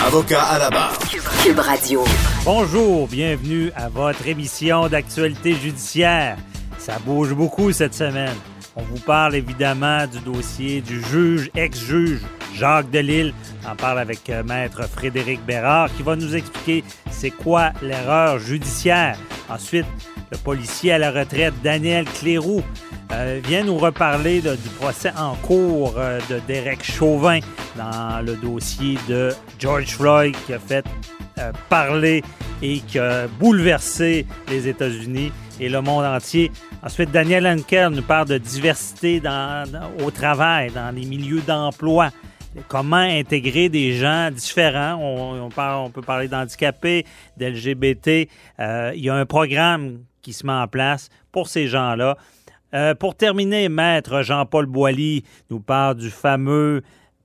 Avocat à la barre. Cube Radio. Bonjour, bienvenue à votre émission d'actualité judiciaire. Ça bouge beaucoup cette semaine. On vous parle évidemment du dossier du juge, ex-juge Jacques Delille. On parle avec euh, maître Frédéric Bérard qui va nous expliquer c'est quoi l'erreur judiciaire. Ensuite, le policier à la retraite Daniel Cléroux euh, vient nous reparler du procès en cours euh, de Derek Chauvin dans le dossier de George Floyd qui a fait parler et qui a bouleversé les États-Unis et le monde entier. Ensuite, Daniel Henker nous parle de diversité au travail, dans les milieux d'emploi. Comment intégrer des gens différents? On, peut parler d'handicapés, d'LGBT. Euh, il y a un programme qui se met en place pour ces gens-là. Euh, pour terminer, Maître Jean-Paul Boilly nous parle du fameux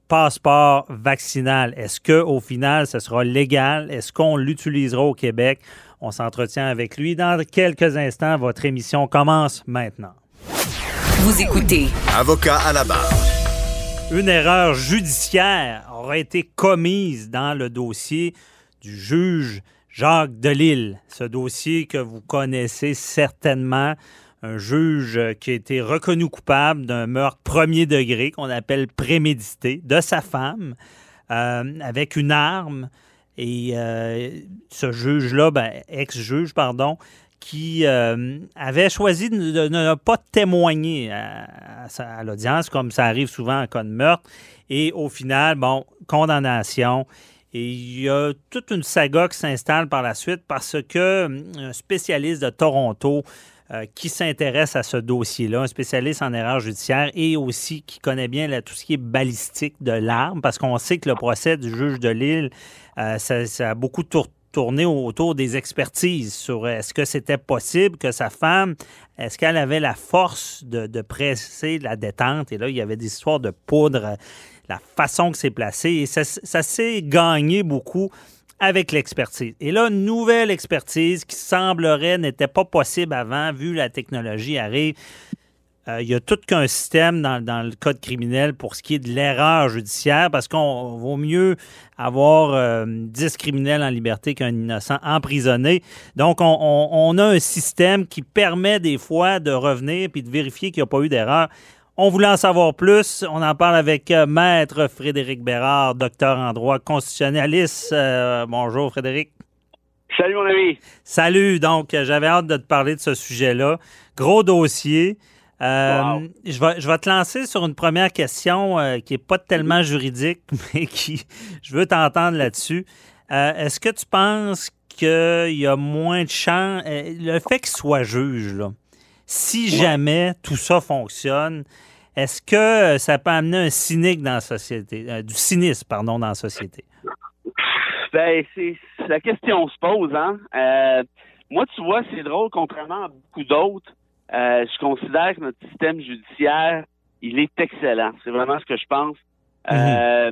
passeport vaccinal. Est-ce qu'au final, ce sera légal? Est-ce qu'on l'utilisera au Québec? On s'entretient avec lui dans quelques instants. Votre émission commence maintenant. Vous écoutez. Avocat à la barre. Une erreur judiciaire aurait été commise dans le dossier du juge Jacques Delille. Ce dossier que vous connaissez certainement un juge qui a été reconnu coupable d'un meurtre premier degré qu'on appelle prémédité de sa femme euh, avec une arme et euh, ce juge-là, ben, ex-juge, pardon, qui euh, avait choisi de, ne pas témoigner à, l'audience, comme ça arrive souvent en cas de meurtre. Et au final, bon, condamnation. Et il y a toute une saga qui s'installe par la suite parce que un spécialiste de Toronto euh, qui s'intéresse à ce dossier-là, un spécialiste en erreur judiciaire et aussi qui connaît bien tout ce qui est balistique de l'arme, parce qu'on sait que le procès du juge de Lille euh, ça, a beaucoup tourné autour des expertises sur est-ce que c'était possible que sa femme, est-ce qu'elle avait la force de, presser la détente? Et là, il y avait des histoires de poudre, la façon que c'est placé. Et ça s'est gagné beaucoup avec l'expertise. Et là, nouvelle expertise qui semblerait n'était pas possible avant, vu la technologie arrive. Euh, il y a tout qu'un système dans, le code criminel pour ce qui est de l'erreur judiciaire, parce qu'on vaut mieux avoir 10 euh, criminels en liberté qu'un innocent emprisonné. Donc, on, a un système qui permet des fois de revenir puis de vérifier qu'il n'y a pas eu d'erreur. On voulait en savoir plus. On en parle avec euh, Maître Frédéric Bérard, docteur en droit constitutionnaliste. bonjour, Frédéric. Salut, mon ami. Salut. Donc, j'avais hâte de te parler de ce sujet-là. Gros dossier. Euh, je, vais, je vais te lancer sur une première question euh, qui n'est pas tellement juridique, mais qui je veux t'entendre là-dessus. Euh, est-ce que tu penses qu'il y a moins de chance, le fait qu'il soit juge, là, si jamais tout ça fonctionne, est-ce que ça peut amener un cynique dans la société, du cynisme, pardon, dans la société? Ben, c'est la question se pose, hein. moi, tu vois, c'est drôle, contrairement à beaucoup d'autres. Euh, je considère que notre système judiciaire, il est excellent. C'est vraiment ce que je pense. Mhm. Euh,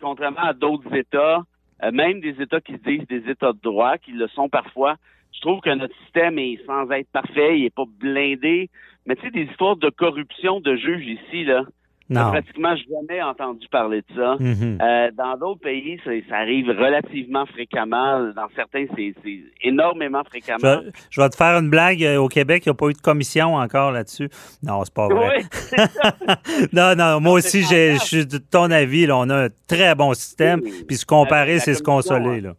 contrairement à d'autres États, euh, même des États qui se disent des États de droit, qui le sont parfois, je trouve que notre système est sans être parfait, il est pas blindé. Mais tu sais, des histoires de corruption de juges ici, là, J'ai pratiquement jamais entendu parler de ça. Mhm. Euh, dans d'autres pays, ça, ça arrive relativement fréquemment. Dans certains, c'est énormément fréquemment. Je, je vais te faire une blague. Euh, Au Québec, il n'y a pas eu de commission encore là-dessus. Non, c'est pas vrai. Oui. Non, non, moi aussi, je suis de ton avis. Là, on a un très bon système. Oui. Puis se comparer, c'est se consoler. Là.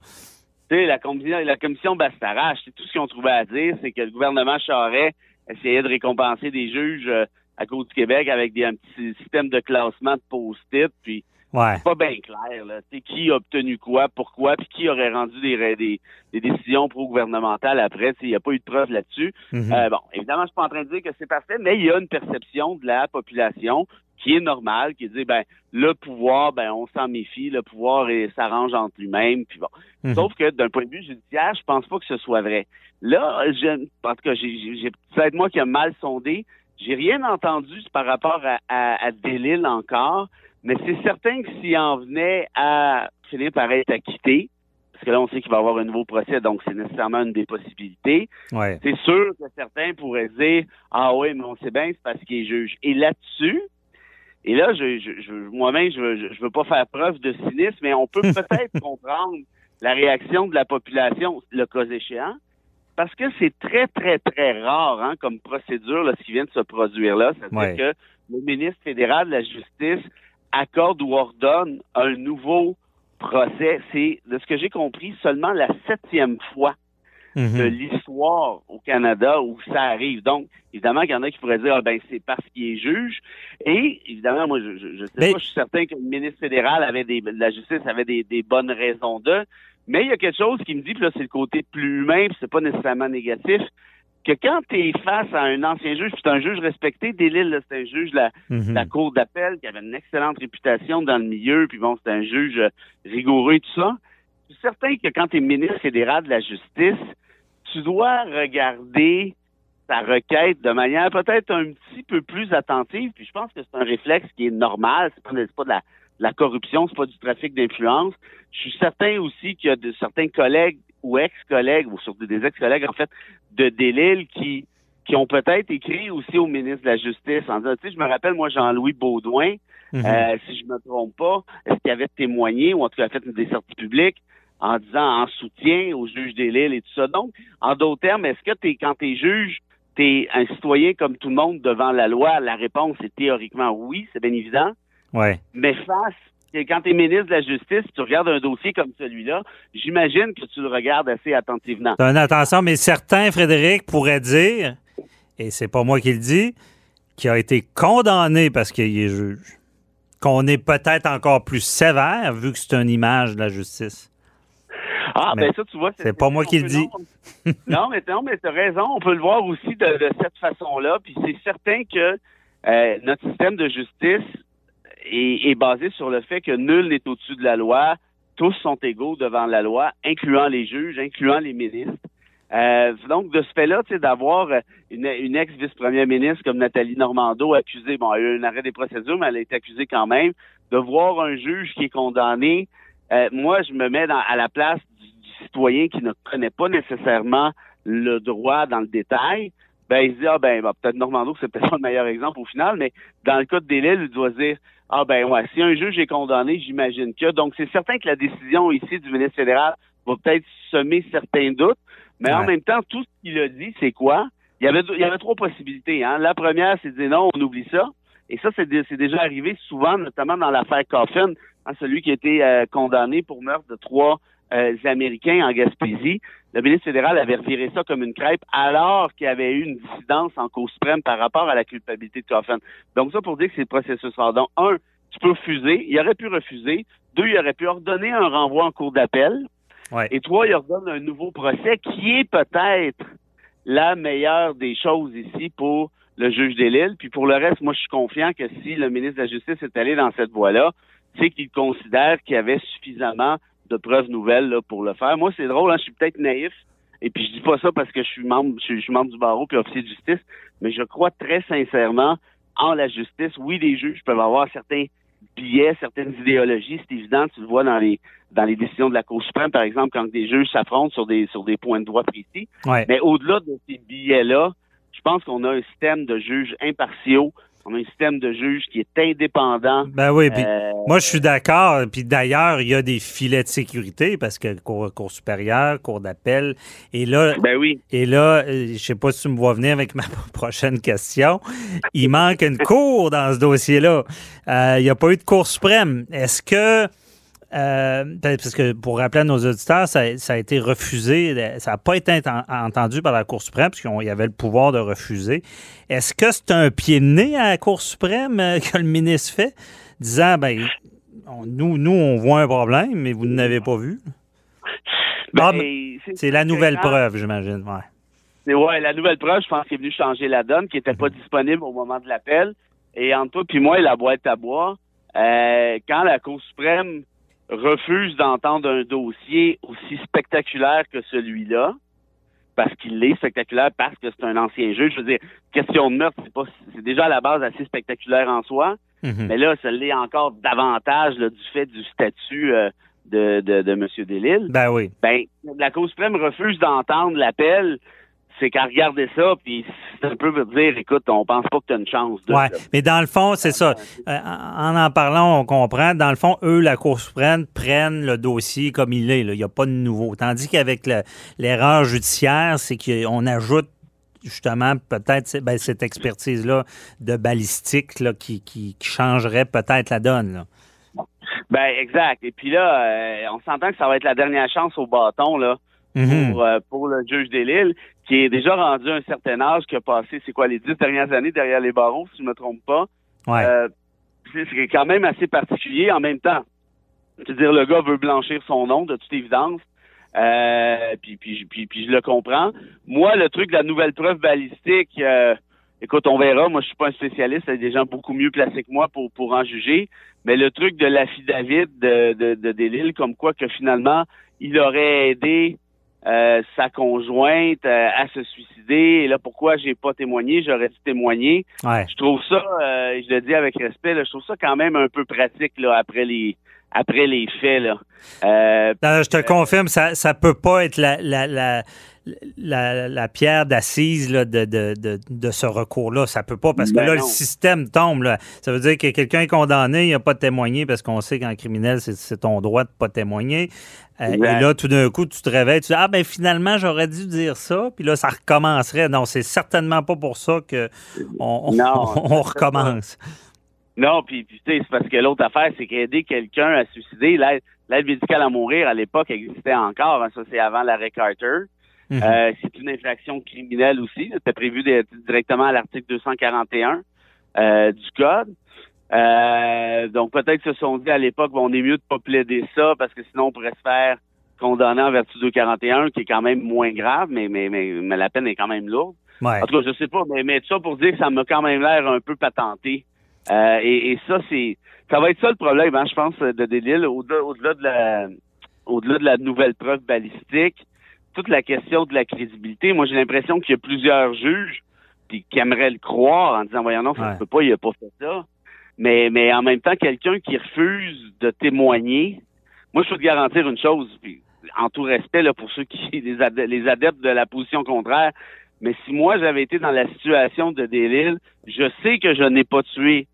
Tu sais, la commission, la commission Bastarache, tout ce qu'ils ont trouvé à dire, c'est que le gouvernement Charest essayait de récompenser des juges euh, à cause du Québec avec des, un petit système de classement de post-it, puis Ouais. c'est pas bien clair, là. Sais, qui a obtenu quoi, pourquoi, puis qui aurait rendu des, des, des décisions pro-gouvernementales après. Tu sais, Il n'y a pas eu de preuve là-dessus. Mhm. Euh, bon, évidemment, je suis pas en train de dire que c'est parfait, mais il y a une perception de la population qui est normale, qui dit, ben, le pouvoir, ben, on s'en méfie, le pouvoir s'arrange entre lui-même, puis bon. Mhm. Sauf que d'un point de vue judiciaire, je pense pas que ce soit vrai. Là, je, en tout cas, j'ai, j'ai- j'ai peut-être moi qui a mal sondé. J'ai rien entendu par rapport à, à, à Delille encore, mais c'est certain que s'il en venait à finir par être acquitté, parce que là, on sait qu'il va y avoir un nouveau procès, donc c'est nécessairement une des possibilités. Ouais. C'est sûr que certains pourraient dire Ah oui, mais on sait bien, c'est parce qu'il est juge. Et là-dessus, et là, je, je, je- moi-même, je, je veux pas faire preuve de cynisme, mais on peut peut-être comprendre la réaction de la population, le cas échéant, parce que c'est très, très, très rare hein, comme procédure, là, ce qui vient de se produire là. C'est-à-dire Ouais. que le ministre fédéral de la Justice accorde ou ordonne un nouveau procès. C'est, de ce que j'ai compris, seulement la septième fois Mhm. de l'histoire au Canada où ça arrive. Donc, évidemment qu'il y en a qui pourraient dire, ah, ben, c'est parce qu'il est juge. Et, évidemment, moi, je, je, je sais Mais- pas, je suis certain que le ministre fédéral avait des, la justice avait des, des bonnes raisons de. Mais il y a quelque chose qui me dit, puis là, c'est le côté plus humain, puis c'est pas nécessairement négatif, que quand tu es face à un ancien juge, puis c'est un juge respecté, Delisle, là, c'est un juge de la, Mhm. la cour d'appel qui avait une excellente réputation dans le milieu, puis bon, c'est un juge euh, rigoureux et tout ça. Je suis certain que quand tu es ministre fédéral de la justice, tu dois regarder ta requête de manière peut-être un petit peu plus attentive, puis je pense que c'est un réflexe qui est normal, c'est pas, pas de la, de la corruption, c'est pas du trafic d'influence. Je suis certain aussi qu'il y a de certains collègues ou ex-collègues, ou surtout des ex-collègues, en fait, de Delille qui qui ont peut-être écrit aussi au ministre de la Justice en disant, tu sais, je me rappelle, moi, Jean-Louis Baudouin, Mhm. euh, si je me trompe pas, est-ce qu'il avait témoigné ou en tout cas fait des sorties publiques? En disant en soutien au juge des et tout ça. Donc, en d'autres termes, est-ce que t'es, quand tu es juge, tu es un citoyen comme tout le monde devant la loi? La réponse est théoriquement oui, c'est bien évident. Ouais. Mais face, quand tu es ministre de la Justice, tu regardes un dossier comme celui-là, j'imagine que tu le regardes assez attentivement. T'as une attention, mais certains, Frédéric, pourraient dire, et c'est pas moi qui le dis, qui a été condamné parce qu'il est juge. Qu'on est peut-être encore plus sévère vu que c'est une image de la justice. Ah, Mais ben ça, tu vois. c'est pas moi qui le dis. Non, mais, non, mais t'as raison. On peut le voir aussi de, de cette façon-là. Puis c'est certain que euh, notre système de justice est, est basé sur le fait que nul n'est au-dessus de la loi. Tous sont égaux devant la loi, incluant les juges, incluant les ministres. Euh, donc, de ce fait-là, tu sais, d'avoir une, une ex-vice-première ministre comme Nathalie Normando accusée, bon, elle a eu un arrêt des procédures, mais elle a été accusée quand même, de voir un juge qui est condamné, euh, moi, je me mets dans- à la place du, du citoyen qui ne connaît pas nécessairement le droit dans le détail. Ben, il se dit, ah ben, ben, peut-être Normando, c'est peut-être pas le meilleur exemple au final, mais dans le cas de Delille, il doit se dire, ah ben ouais, si un juge est condamné, j'imagine que. Donc, c'est certain que la décision ici du ministre fédéral va peut-être semer certains doutes, mais en même temps, tout ce qu'il a dit, c'est quoi? Il y avait, il y avait trois possibilités. Hein. La première, c'est de dire non, on oublie ça. Et ça, c'est dé- c'est déjà arrivé souvent, notamment dans l'affaire Coffin, hein, celui qui a été euh, condamné pour meurtre de trois euh, Américains en Gaspésie. Le ministre fédéral avait reviré ça comme une crêpe alors qu'il y avait eu une dissidence en Cour suprême par rapport à la culpabilité de Coffin. Donc ça pour dire que c'est le processus. Donc, un, tu peux refuser. Il aurait pu refuser. Deux, il aurait pu ordonner un renvoi en cour d'appel. Ouais. Et trois, il ordonne un nouveau procès qui est peut-être la meilleure des choses ici pour le juge des Lilles. Puis pour le reste, moi, je suis confiant que si le ministre de la Justice est allé dans cette voie-là, c'est qu'il considère qu'il y avait suffisamment de preuves nouvelles là, pour le faire. Moi, c'est drôle, hein, je suis peut-être naïf, et puis je dis pas ça parce que je suis membre, je suis, je suis membre du barreau puis officier de justice, mais je crois très sincèrement en la justice. Oui, les juges peuvent avoir certains billets, certaines idéologies, c'est évident, tu le vois dans les dans les décisions de la Cour suprême, par exemple, quand des juges s'affrontent sur des sur des points de droit précis. Ouais. Mais au-delà de ces billets-là, je pense qu'on a un système de juges impartiaux, On a un système de juge qui est indépendant. Ben oui, puis Euh, moi, je suis d'accord. Puis d'ailleurs, il y a des filets de sécurité parce que Cour, cour supérieure, Cour d'appel. Et là, Ben oui. et là, euh, je sais pas si tu me vois venir avec ma prochaine question. Il manque une cour dans ce dossier-là. Euh, il n'y a pas eu de Cour suprême. Est-ce que euh, parce que pour rappeler à nos auditeurs, ça, ça a été refusé, ça n'a pas été enten- entendu par la Cour suprême, parce qu'il y avait le pouvoir de refuser. Est-ce que c'est un pied de nez à la Cour suprême euh, que le ministre fait, disant, ben, on- nous, nous, on voit un problème, mais vous n'avez pas vu? Ben, Ah, ben, C'est la nouvelle preuve, j'imagine. Ouais. C'est ouais, la nouvelle preuve, je pense qu'il est venu changer la donne, qui n'était pas disponible au moment de l'appel. Et entre toi puis moi et la boîte à bois, euh, quand la Cour suprême refuse d'entendre un dossier aussi spectaculaire que celui-là, parce qu'il est spectaculaire, parce que c'est un ancien juge, je veux dire, question de meurtre, c'est pas, c'est déjà à la base assez spectaculaire en soi, Mhm. mais là, ça l'est encore davantage là, du fait du statut euh, de, de, de M. Delille Ben oui. ben, la Cour suprême refuse d'entendre l'appel. C'est qu'à regarder ça, puis c'est un peu pour dire, écoute, on pense pas que tu as une chance. De, Ouais, mais dans le fond, c'est ça. Euh, en en parlant, on comprend. Dans le fond, eux, la Cour suprême, prennent le dossier comme il est. là. Il n'y a pas de nouveau. Tandis qu'avec le- l'erreur judiciaire, c'est qu'on ajoute justement peut-être ben, cette expertise-là de balistique là, qui, qui- qui changerait peut-être la donne. là. Ben, exact. Et puis là, euh, on s'entend que ça va être la dernière chance au bâton, là, Mhm. pour, euh, pour le juge des Lilles, qui est déjà rendu à un certain âge, qui a passé, c'est quoi, les dix dernières années derrière les barreaux, si je me trompe pas. Ouais. Euh, c'est c'est quand même assez particulier en même temps. C'est-à-dire, le gars veut blanchir son nom, de toute évidence. Euh, puis, puis, puis, puis je le comprends. Moi, le truc de la nouvelle preuve balistique, euh, écoute, on verra. Moi, je suis pas un spécialiste. Il y a des gens beaucoup mieux placés que moi pour, pour en juger. Mais le truc de l'affidavit de, de, de Delille, comme quoi que finalement, il aurait aidé euh, sa conjointe euh, à se suicider. Et là, pourquoi j'ai pas témoigné? J'aurais dû témoigner ouais. je trouve ça, euh, je le dis avec respect, là, je trouve ça quand même un peu pratique là, après les après les faits. Là. Euh, Non, je te confirme, ça ça peut pas être la, la, la, la, la pierre d'assise de, de, de, de ce recours-là. Ça peut pas, parce que Ben là, le système tombe. Là. Ça veut dire que quelqu'un est condamné, il n'a pas témoigné, parce qu'on sait qu'en criminel, c'est- ton droit de pas témoigner. Euh, et là, tout d'un coup, tu te réveilles, tu dis Ah, ben finalement, j'aurais dû dire ça. Puis là, ça recommencerait. Non, c'est certainement pas pour ça que on, on- Non, on recommence. non, puis, tu sais, c'est parce que l'autre affaire, c'est qu'aider quelqu'un à suicider, l'aide l'aide médicale à mourir à l'époque existait encore. hein, ça, c'est avant l'arrêt Carter. Mhm. Euh, c'est une infraction criminelle aussi. C'était prévu de- directement à l'article 241 euh, du Code. Euh, donc peut-être se sont dit à l'époque, bon, on est mieux de pas plaider ça parce que sinon on pourrait se faire condamner en vertu 241, qui est quand même moins grave, mais, mais, mais, mais la peine est quand même lourde. Ouais. En tout cas, je sais pas, mais, mais tout ça pour dire que ça m'a quand même l'air un peu patenté. Euh, et, et ça, c'est ça va être ça le problème, hein, je pense, de Delille, au-delà au-delà de la au-delà de la nouvelle preuve balistique, toute la question de la crédibilité. Moi, j'ai l'impression qu'il y a plusieurs juges puis qui aimeraient le croire en disant voyons non, ça Ouais. se peut pas, il a pas fait ça. Mais, mais en même temps, quelqu'un qui refuse de témoigner, moi, je peux te garantir une chose, puis en tout respect là, pour ceux qui les, les adeptes de la position contraire, mais si moi j'avais été dans la situation de Delille, je sais que je n'ai pas tué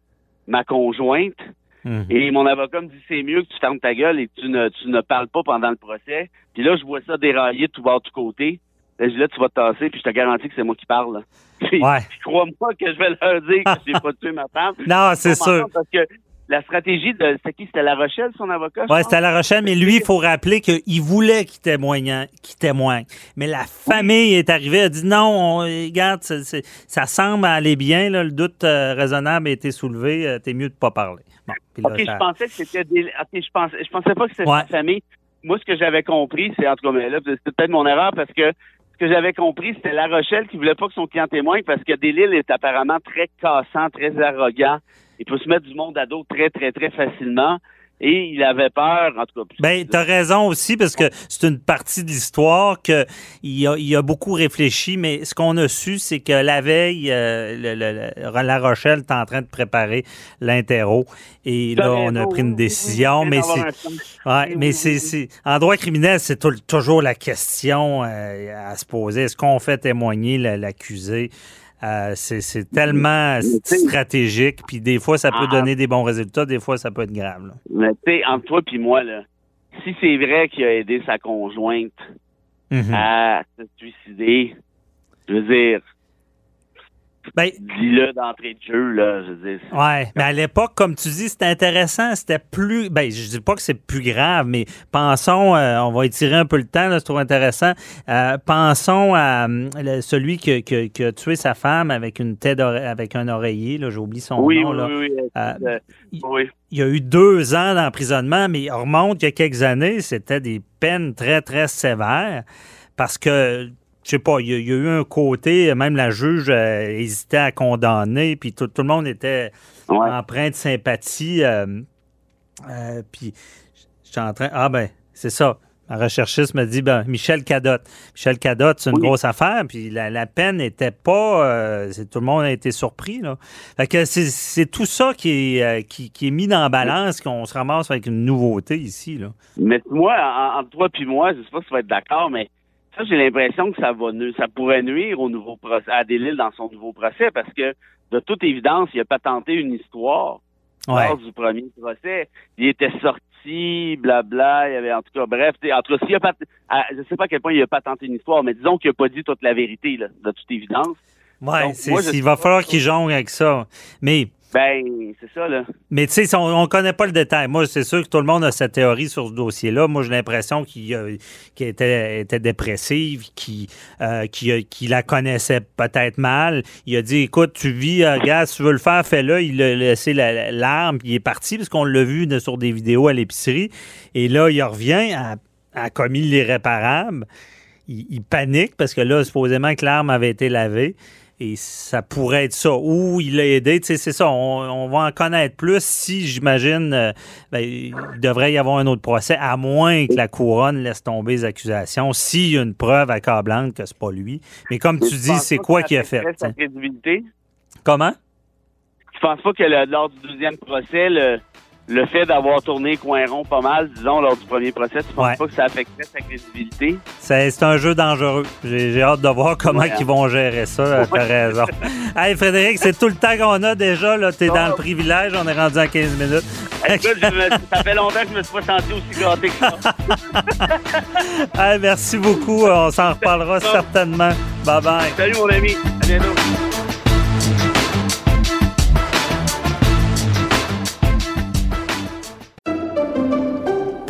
ma conjointe. Mhm. Et mon avocat me dit c'est mieux que tu fermes ta gueule et que tu ne, tu ne parles pas pendant le procès. Puis là, je vois ça dérailler tout de tout côté. Là, je dis là, tu vas te tasser, puis je te garantis que c'est moi qui parle. là. Puis, Ouais. Crois-moi que je vais leur dire que j'ai pas tué ma femme. Non, c'est sûr. m'entendre Parce que la stratégie de. C'était qui? C'était La Rochelle, son avocat? Oui, c'était La Rochelle, mais lui, il faut rappeler qu'il voulait qu'il témoigne, qu'il témoigne. Mais la famille est arrivée, a dit non, on, regarde, ça semble aller bien, là, le doute euh, raisonnable a été soulevé, euh, t'es mieux de pas parler. Bon, là, OK, ça- je pensais que c'était des. OK, je pensais, je pensais pas que c'était Ouais. sa famille. Moi, ce que j'avais compris, c'est en tout cas, mais là, c'est peut-être mon erreur parce que ce que j'avais compris, c'était La Rochelle qui voulait pas que son client témoigne parce que Delille est apparemment très cassant, très arrogant. Il peut se mettre du monde à dos très, très, très facilement. Et il avait peur, en tout cas. Ben, t'as raison aussi, parce que c'est une partie de l'histoire que il a, il a beaucoup réfléchi, mais ce qu'on a su, c'est que la veille, euh, le- le- le- La Rochelle est en train de préparer l'interro. Et là, on a pris une décision, mais c'est. Ouais, mais c'est, en droit criminel, c'est tou- toujours la question euh, à se poser. Est-ce qu'on fait témoigner la- l'accusé? Euh, c'est tellement stratégique, puis des fois, ça peut Ah. donner des bons résultats, des fois, ça peut être grave. là. Mais tu sais, entre toi puis moi, là, si c'est vrai qu'il a aidé sa conjointe Mhm. à se suicider, je veux dire, Ben, dis-le d'entrée de jeu, là, je veux dire. Ouais, mais à l'époque, comme tu dis, c'était intéressant, c'était plus. Ben, je dis pas que c'est plus grave, mais pensons, euh, on va étirer un peu le temps, là, je trouve intéressant. Euh, pensons à euh, celui qui, a- qui qui a tué sa femme avec une tête avec un oreiller, là, j'oublie son Oui, nom. oui, là. oui, oui, Euh, oui. Il y a eu deux ans d'emprisonnement, mais on remonte il y a quelques années, c'était des peines très, très sévères parce que, je sais pas, il y, a, il y a eu un côté, même la juge euh, hésitait à condamner, puis tout, tout le monde était Ouais. empreint de sympathie. euh, euh, puis, j'étais en train. Ah, ben, c'est ça. Ma recherchiste me dit, ben, Michel Cadotte. Michel Cadotte, c'est une Oui. grosse affaire, puis la, la peine n'était pas. euh, tout le monde a été surpris, là. Fait que c'est, tout ça qui est, euh, qui, qui est mis dans la balance, qu'on se ramasse avec une nouveauté ici, là. Mais moi, en- entre toi puis moi, je sais pas si tu vas être d'accord, mais ça, j'ai l'impression que ça va ça pourrait nuire au nouveau procès, à Delille dans son nouveau procès, parce que de toute évidence, il a pas tenté une histoire Ouais. lors du premier procès. Il était sorti, blabla, il y avait en tout cas, bref, en tout cas, s'il a pas, je sais pas à quel point il a pas tenté une histoire, mais disons qu'il a pas dit toute la vérité, là, de toute évidence. Ouais, Donc, moi, il va falloir qu'il jongle avec ça. Mais. Ben, c'est ça, là. Mais tu sais, on ne connaît pas le détail. Moi, c'est sûr que tout le monde a sa théorie sur ce dossier-là. Moi, j'ai l'impression qu'il euh, était, était dépressive, qu'il euh, qu'il a- la connaissait peut-être mal. Il a dit, écoute, tu vis, euh, gars, si tu veux le faire, fais-le. Il a laissé la- la- l'arme, puis il est parti, parce qu'on l'a vu sur des vidéos à l'épicerie. Et là, il revient à commis l'irréparable. Il panique, parce que là, supposément que l'arme avait été lavée. Et ça pourrait être ça. Ou il l'a aidé. Tu sais, c'est ça. On, on va en connaître plus si, j'imagine, euh, ben, il devrait y avoir un autre procès, à moins que la couronne laisse tomber les accusations, s'il y a une preuve accablante que c'est pas lui. Mais comme Mais tu dis, c'est quoi qu'il a fait? sa crédibilité? Comment? Tu penses pas que le- lors du deuxième procès, le, le fait d'avoir tourné coin rond pas mal, disons, lors du premier procès, tu penses Ouais. pas que ça affecterait sa crédibilité? C'est un jeu dangereux. J'ai hâte de voir comment Ouais. ils vont gérer ça. euh, T'as raison. hey, Frédéric, c'est tout le temps qu'on a déjà. Là. T'es dans le privilège. On est rendu à 15 minutes. Écoute, me- ça fait longtemps que je me suis pas senti aussi gâté que ça. Hey, merci beaucoup. On s'en reparlera certainement. Bye bye. Salut mon ami, à bientôt.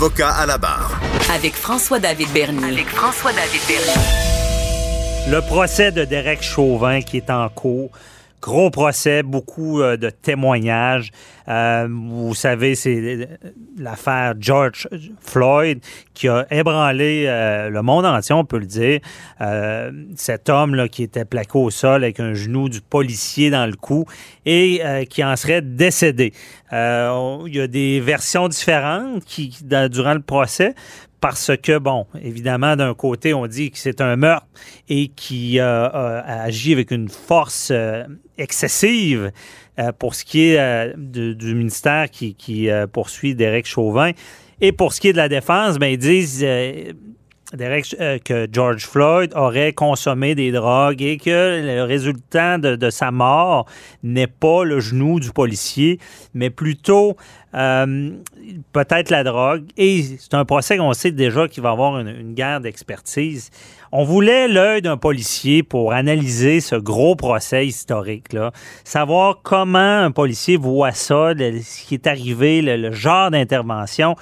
Avocat à la barre. Avec François-David Bernier. Avec François-David Bernier. Le procès de Derek Chauvin qui est en cours. Gros procès, beaucoup euh, de témoignages. Euh, vous savez, c'est l'affaire George Floyd qui a ébranlé euh, le monde entier, on peut le dire. Euh, cet homme là qui était plaqué au sol avec un genou du policier dans le cou et euh, qui en serait décédé. Euh, Il y a des versions différentes qui, dans- durant le procès parce que, bon, évidemment, d'un côté, on dit que c'est un meurtre et qui euh, a agi avec une force euh, excessive euh, pour ce qui est euh, du ministère qui, euh, poursuit Derek Chauvin. Et pour ce qui est de la défense, ben, ils disent euh, Derek, euh, que George Floyd aurait consommé des drogues et que le résultat de, sa mort n'est pas le genou du policier, mais plutôt euh, peut-être la drogue. Et c'est un procès qu'on sait déjà qu'il va avoir une, guerre d'expertise. On voulait l'œil d'un policier pour analyser ce gros procès historique-là, savoir comment un policier voit ça, ce qui est arrivé, le genre d'intervention.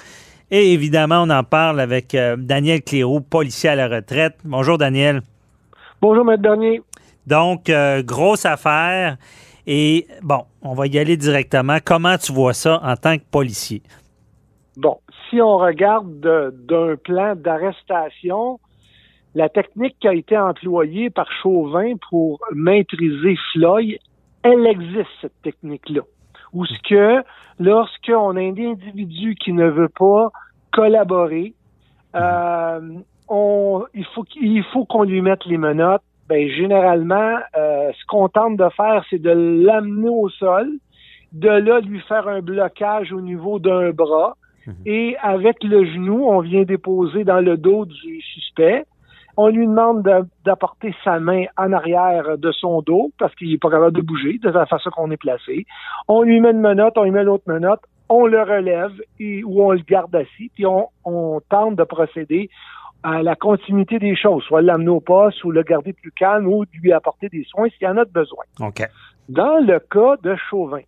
Et évidemment, on en parle avec euh, Daniel Cléroux, policier à la retraite. Bonjour, Daniel. Bonjour, Maître Bernier. Donc, euh, grosse affaire. Et bon, on va y aller directement. Comment tu vois ça en tant que policier? Bon, si on regarde d'un plan d'arrestation, la technique qui a été employée par Chauvin pour maîtriser Floyd, elle existe, cette technique-là. Ou ce que, lorsqu'on a un individu qui ne veut pas collaborer, euh, on, il faut, il faut qu'on lui mette les menottes. Ben, généralement, euh, ce qu'on tente de faire, c'est de l'amener au sol, de là lui faire un blocage au niveau d'un bras, mhm. et avec le genou, on vient déposer dans le dos du suspect. On lui demande d'apporter sa main en arrière de son dos parce qu'il n'est pas capable de bouger de la façon qu'on est placé. On lui met une menotte, on lui met l'autre menotte, on le relève et, ou on le garde assis, puis on, on tente de procéder à la continuité des choses, soit l'amener au poste ou le garder plus calme ou lui apporter des soins s'il y en a besoin. Dans le cas de Chauvin,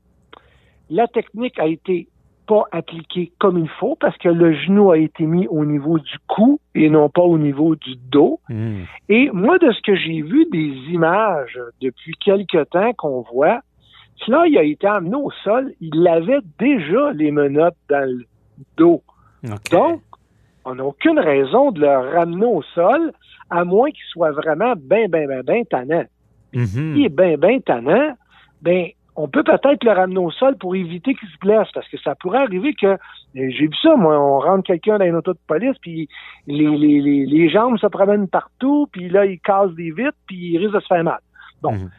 la technique a été pas appliquée comme il faut parce que le genou a été mis au niveau du cou et non pas au niveau du dos. Hmm. Et moi, de ce que j'ai vu des images depuis quelque temps qu'on voit, cela il a été amené au sol, il avait déjà les menottes dans le dos. Donc, on n'a aucune raison de le ramener au sol, à moins qu'il soit vraiment bien, bien, bien, bien tannant. Mm-hmm. S'il est bien, bien tannant, ben, on peut peut-être le ramener au sol pour éviter qu'il se blesse, parce que ça pourrait arriver que, j'ai vu ça, moi, on rentre quelqu'un dans une auto de police, puis les, les, les, jambes se promènent partout, puis là, il casse des vitres, puis il risque de se faire mal. Bon. Mm-hmm.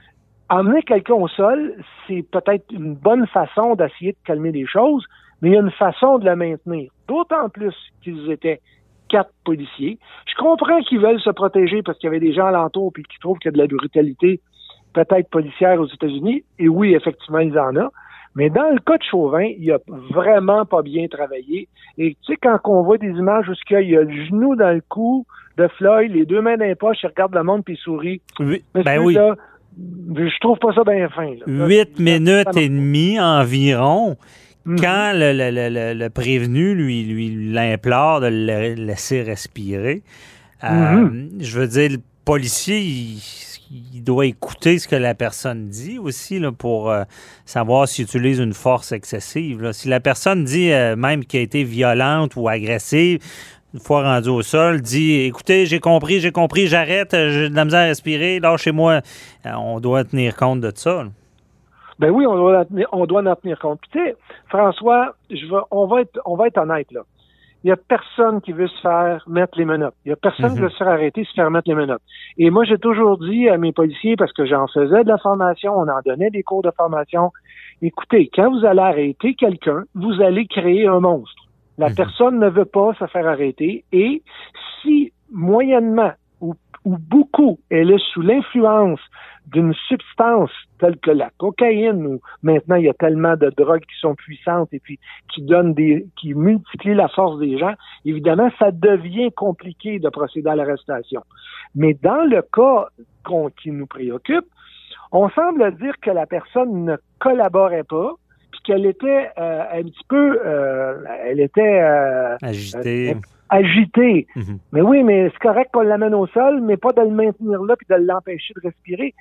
Emmener quelqu'un au sol, c'est peut-être une bonne façon d'essayer de calmer les choses, mais il y a une façon de le maintenir. D'autant plus qu'ils étaient quatre policiers. Je comprends qu'ils veulent se protéger parce qu'il y avait des gens alentour et qui trouvent qu'il y a de la brutalité peut-être policière aux États-Unis. Et oui, effectivement, ils en ont. Mais dans le cas de Chauvin, il a vraiment pas bien travaillé. Et tu sais, quand on voit des images où il y a le genou dans le cou de Floyd, les deux mains dans les poches, il regarde le monde puis il sourit. Oui, ben oui. je trouve pas ça bien fin. Huit minutes et demie environ. Mhm. Quand le, prévenu lui, lui l'implore de le laisser respirer, euh, mhm. je veux dire, le policier, il, doit écouter ce que la personne dit aussi là, pour euh, savoir s'il utilise une force excessive. Si la personne dit euh, même qu'elle a été violente ou agressive, une fois rendu au sol, dit Écoutez, j'ai compris, j'ai compris, j'arrête, j'ai de la misère à respirer, lâchez-moi. on doit tenir compte de ça. Ben oui, on doit, on doit en tenir compte. tu sais, François, je on va être, on va être honnête là. Il n'y a personne qui veut se faire mettre les menottes. Il n'y a personne qui mhm. veut se faire arrêter, se faire mettre les menottes. Et moi, j'ai toujours dit à mes policiers, parce que j'en faisais de la formation, on en donnait des cours de formation, écoutez, quand vous allez arrêter quelqu'un, vous allez créer un monstre. La mhm. personne ne veut pas se faire arrêter. Et si, moyennement, ou, ou beaucoup, elle est sous l'influence d'une substance telle que la cocaïne, où maintenant il y a tellement de drogues qui sont puissantes et puis qui donnent des, qui multiplient la force des gens, évidemment, ça devient compliqué de procéder à l'arrestation. Mais dans le cas qui nous préoccupe, on semble dire que la personne ne collaborait pas, puis qu'elle était euh, un petit peu, euh, elle était euh, agitée agité. Mhm. Mais oui, mais c'est correct qu'on l'amène au sol, mais pas de le maintenir là puis de l'empêcher de respirer.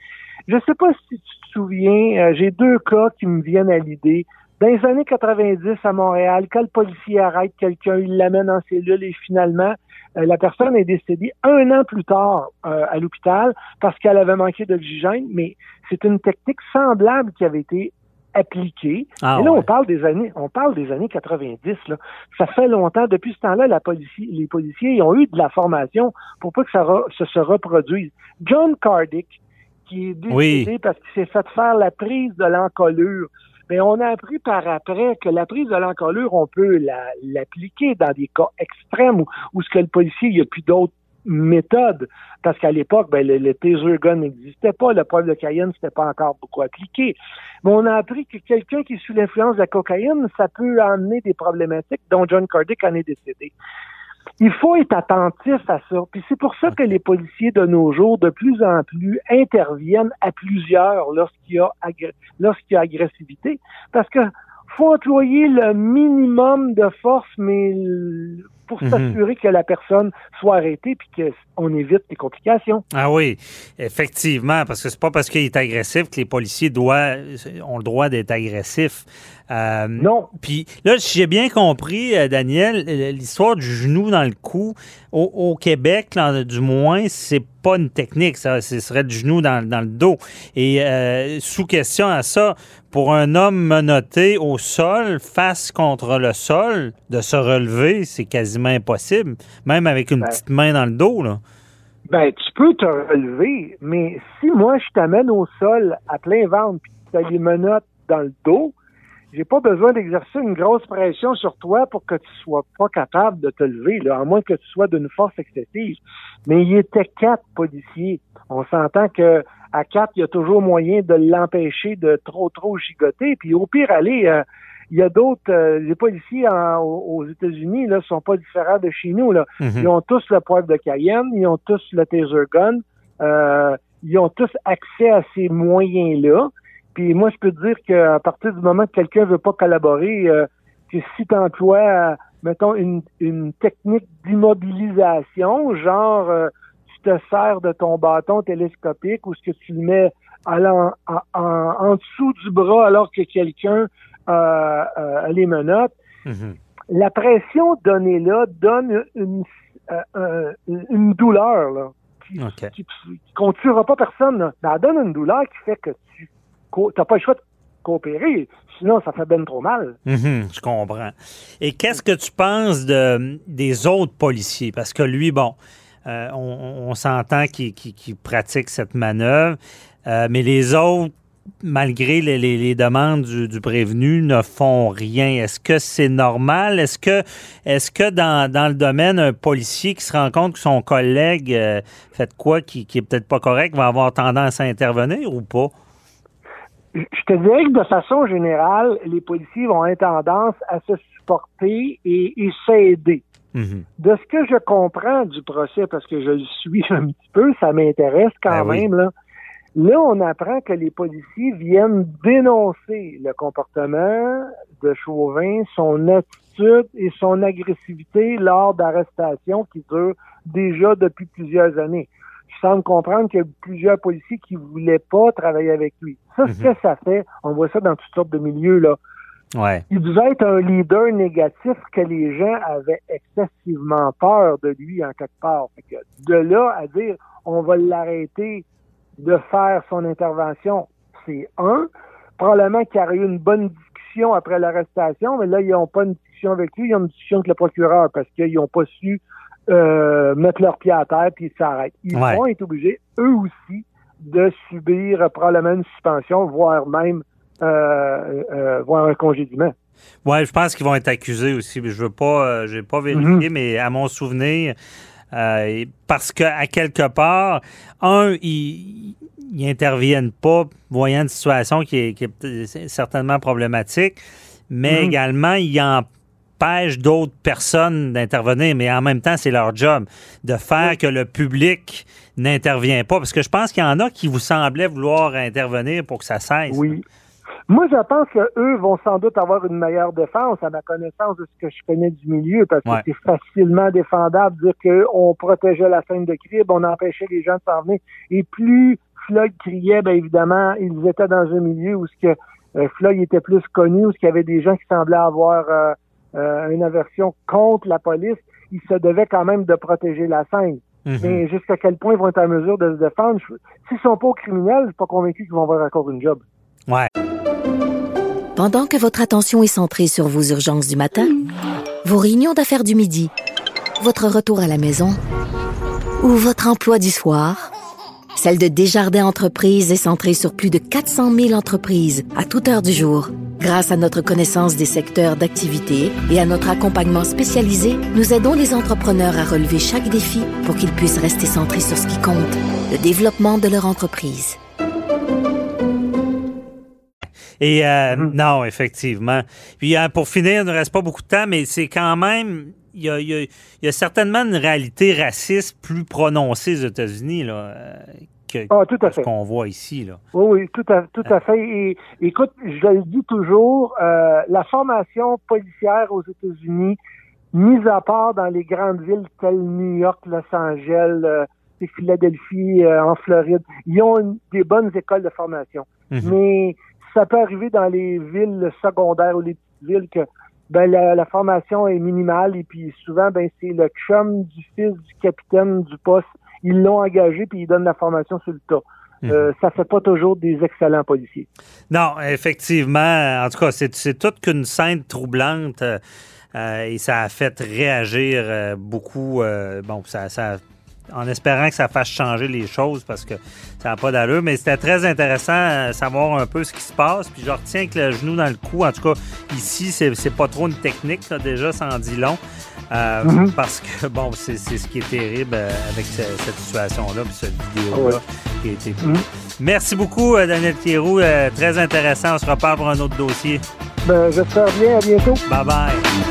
Je sais pas si tu te souviens, euh, j'ai deux cas qui me viennent à l'idée. Dans les années 90 à Montréal, quand le policier arrête quelqu'un, il l'amène en cellule et finalement, euh, la personne est décédée un an plus tard euh, à l'hôpital parce qu'elle avait manqué d'oxygène, mais c'est une technique semblable qui avait été appliqué. Ah et là, on parle des années, on parle des années 90. Là. Ça fait longtemps. Depuis ce temps-là, la policie, les policiers ils ont eu de la formation pour pas que ça, se reproduise. John Cardick, qui est décédé parce qu'il s'est fait faire la prise de l'encolure. Mais on a appris par après que la prise de l'encolure, on peut l'appliquer dans des cas extrêmes où, où ce que le policier, il n'y a plus d'autres méthode, parce qu'à l'époque, ben, le, le taser gun n'existait pas, le poivre de Cayenne n'était pas encore beaucoup appliqué. Mais on a appris que quelqu'un qui est sous l'influence de la cocaïne, ça peut amener des problématiques, dont John Cardick en est décédé. Il faut être attentif à ça. Puis c'est pour ça que les policiers de nos jours, de plus en plus, interviennent à plusieurs lorsqu'il y a, lorsqu'il y a agressivité. Parce que faut employer le minimum de force, mais pour mhm. s'assurer que la personne soit arrêtée puis qu'on évite les complications. Ah oui, effectivement, parce que c'est pas parce qu'il est agressif que les policiers doivent, ont le droit d'être agressifs. Euh, non. Puis là, si j'ai bien compris, euh, Daniel, euh, l'histoire du genou dans le cou, au, Québec, du moins, c'est pas une technique, ça. Ce serait du genou dans, le dos. Et sous question à ça, pour un homme menotté au sol, face contre le sol, de se relever, c'est quasiment impossible, même avec une ben. petite main dans le dos, là. Ben, tu peux te relever, mais si moi je t'amène au sol à plein ventre puis tu as les menottes dans le dos, j'ai pas besoin d'exercer une grosse pression sur toi pour que tu sois pas capable de te lever, là, à moins que tu sois d'une force excessive. Mais il était quatre policiers. On s'entend que à quatre, il y a toujours moyen de l'empêcher de trop trop gigoter. Puis au pire, aller, euh, il y a d'autres, euh, les policiers aux États-Unis là sont pas différents de chez nous là. Mhm. Ils ont tous le poivre de Cayenne, ils ont tous le taser gun, euh, ils ont tous accès à ces moyens là. Puis moi, je peux te dire qu'à partir du moment que quelqu'un veut pas collaborer, euh, que si tu emploies, mettons, une, une technique d'immobilisation, genre euh, tu te sers de ton bâton télescopique ou ce que tu le mets en, en, dessous du bras alors que quelqu'un euh, euh les menottes, mm-hmm. la pression donnée là donne une, euh, une douleur là, qui, ne tuera pas personne. Là. Mais elle donne une douleur qui fait que tu t'as pas le choix de coopérer. Sinon, ça fait bien trop mal. Mhm, je comprends. Et qu'est-ce que tu penses de, des autres policiers? Parce que lui, bon, euh, on, s'entend qu'il pratique cette manœuvre, euh, mais les autres, malgré les, demandes du, prévenu, ne font rien. Est-ce que c'est normal? Est-ce que, est que dans, le domaine, un policier qui se rend compte que son collègue euh, fait quoi qui, qui est peut-être pas correct va avoir tendance à intervenir ou pas? Je te dirais que de façon générale, les policiers vont avoir tendance à se supporter et, s'aider. Mhm. De ce que je comprends du procès, parce que je le suis un petit peu, ça m'intéresse quand ben même, là. Là, on apprend que les policiers viennent dénoncer le comportement de Chauvin, son attitude et son agressivité lors d'arrestations qui durent déjà depuis plusieurs années semble comprendre qu'il y a plusieurs policiers qui voulaient pas travailler avec lui. Ça, ce mhm. que ça fait, on voit ça dans toutes sortes de milieux, là. Ouais. Il devait être un leader négatif que les gens avaient excessivement peur de lui en quelque part. de là à dire on va l'arrêter de faire son intervention, c'est un. Probablement qu'il y aurait eu une bonne discussion après l'arrestation, mais là, ils n'ont pas une discussion avec lui, ils ont une discussion avec le procureur parce qu'ils n'ont pas su euh, mettre leurs pieds à terre puis ils s'arrêtent. Ils vont être obligés, eux aussi, de subir probablement une suspension, voire même euh, euh, voire un congédiement. Oui, je pense qu'ils vont être accusés aussi. Je veux pas, j'ai pas vérifié, mhm. mais à mon souvenir, parce qu'à quelque part, un, ils, ils interviennent pas, voyant une situation qui est, certainement problématique, mais mhm. également, ils en empêche d'autres personnes d'intervenir, mais en même temps, c'est leur job de faire que le public n'intervient pas. Parce que je pense qu'il y en a qui vous semblaient vouloir intervenir pour que ça cesse. Oui. Moi, je pense qu'eux vont sans doute avoir une meilleure défense à ma connaissance de ce que je connais du milieu, parce que c'est facilement défendable de dire qu'on protégeait la scène de crime, on empêchait les gens de s'en venir. Et plus Floyd criait, bien évidemment, ils étaient dans un milieu où ce que euh, Floyd était plus connu, où il y avait des gens qui semblaient avoir euh, une aversion contre la police, ils se devaient quand même de protéger la scène. Mhm. Mais jusqu'à quel point ils vont être en mesure de se défendre, s'ils sont pas criminels, je suis pas convaincu qu'ils vont avoir encore une job. Ouais. Pendant que votre attention est centrée sur vos urgences du matin, vos réunions d'affaires du midi, votre retour à la maison ou votre emploi du soir, celle de Desjardins Entreprises est centrée sur plus de 400 000 entreprises à toute heure du jour. Grâce à notre connaissance des secteurs d'activité et à notre accompagnement spécialisé, nous aidons les entrepreneurs à relever chaque défi pour qu'ils puissent rester centrés sur ce qui compte, le développement de leur entreprise. Et euh, non, effectivement. Puis euh, pour finir, il ne reste pas beaucoup de temps, mais c'est quand même il y, a, certainement une réalité raciste plus prononcée aux États-Unis là, que, ah, tout à ce qu'on voit ici. Là. Oui, oui, tout à, tout à fait. Et, écoute, je le dis toujours, euh, la formation policière aux États-Unis, mise à part dans les grandes villes telles New York, Los Angeles, euh, Philadelphie, euh, en Floride, ils ont des bonnes écoles de formation. Mhm. Mais ça peut arriver dans les villes secondaires ou les petites villes que ben la, formation est minimale et puis souvent ben c'est le chum du fils du capitaine du poste ils l'ont engagé puis ils donnent la formation sur le tas. Mhm. Euh, ça fait pas toujours des excellents policiers. Non, effectivement. En tout cas, c'est toute qu'une scène troublante. Euh, euh, et ça a fait réagir beaucoup. bon, ça, ça, en espérant que ça fasse changer les choses parce que ça n'a pas d'allure. Mais c'était très intéressant de savoir un peu ce qui se passe. Puis je retiens que le genou dans le cou, en tout cas, ici, c'est pas trop une technique. déjà, ça en dit long. Euh, mhm. Parce que, bon, c'est ce qui est terrible euh, avec cette situation-là, puis cette vidéo-là qui a été mhm. Merci beaucoup, euh, Daniel Thierroux. très intéressant. On se reparle pour un autre dossier. Ben, j'espère bien. À bientôt. Bye bye.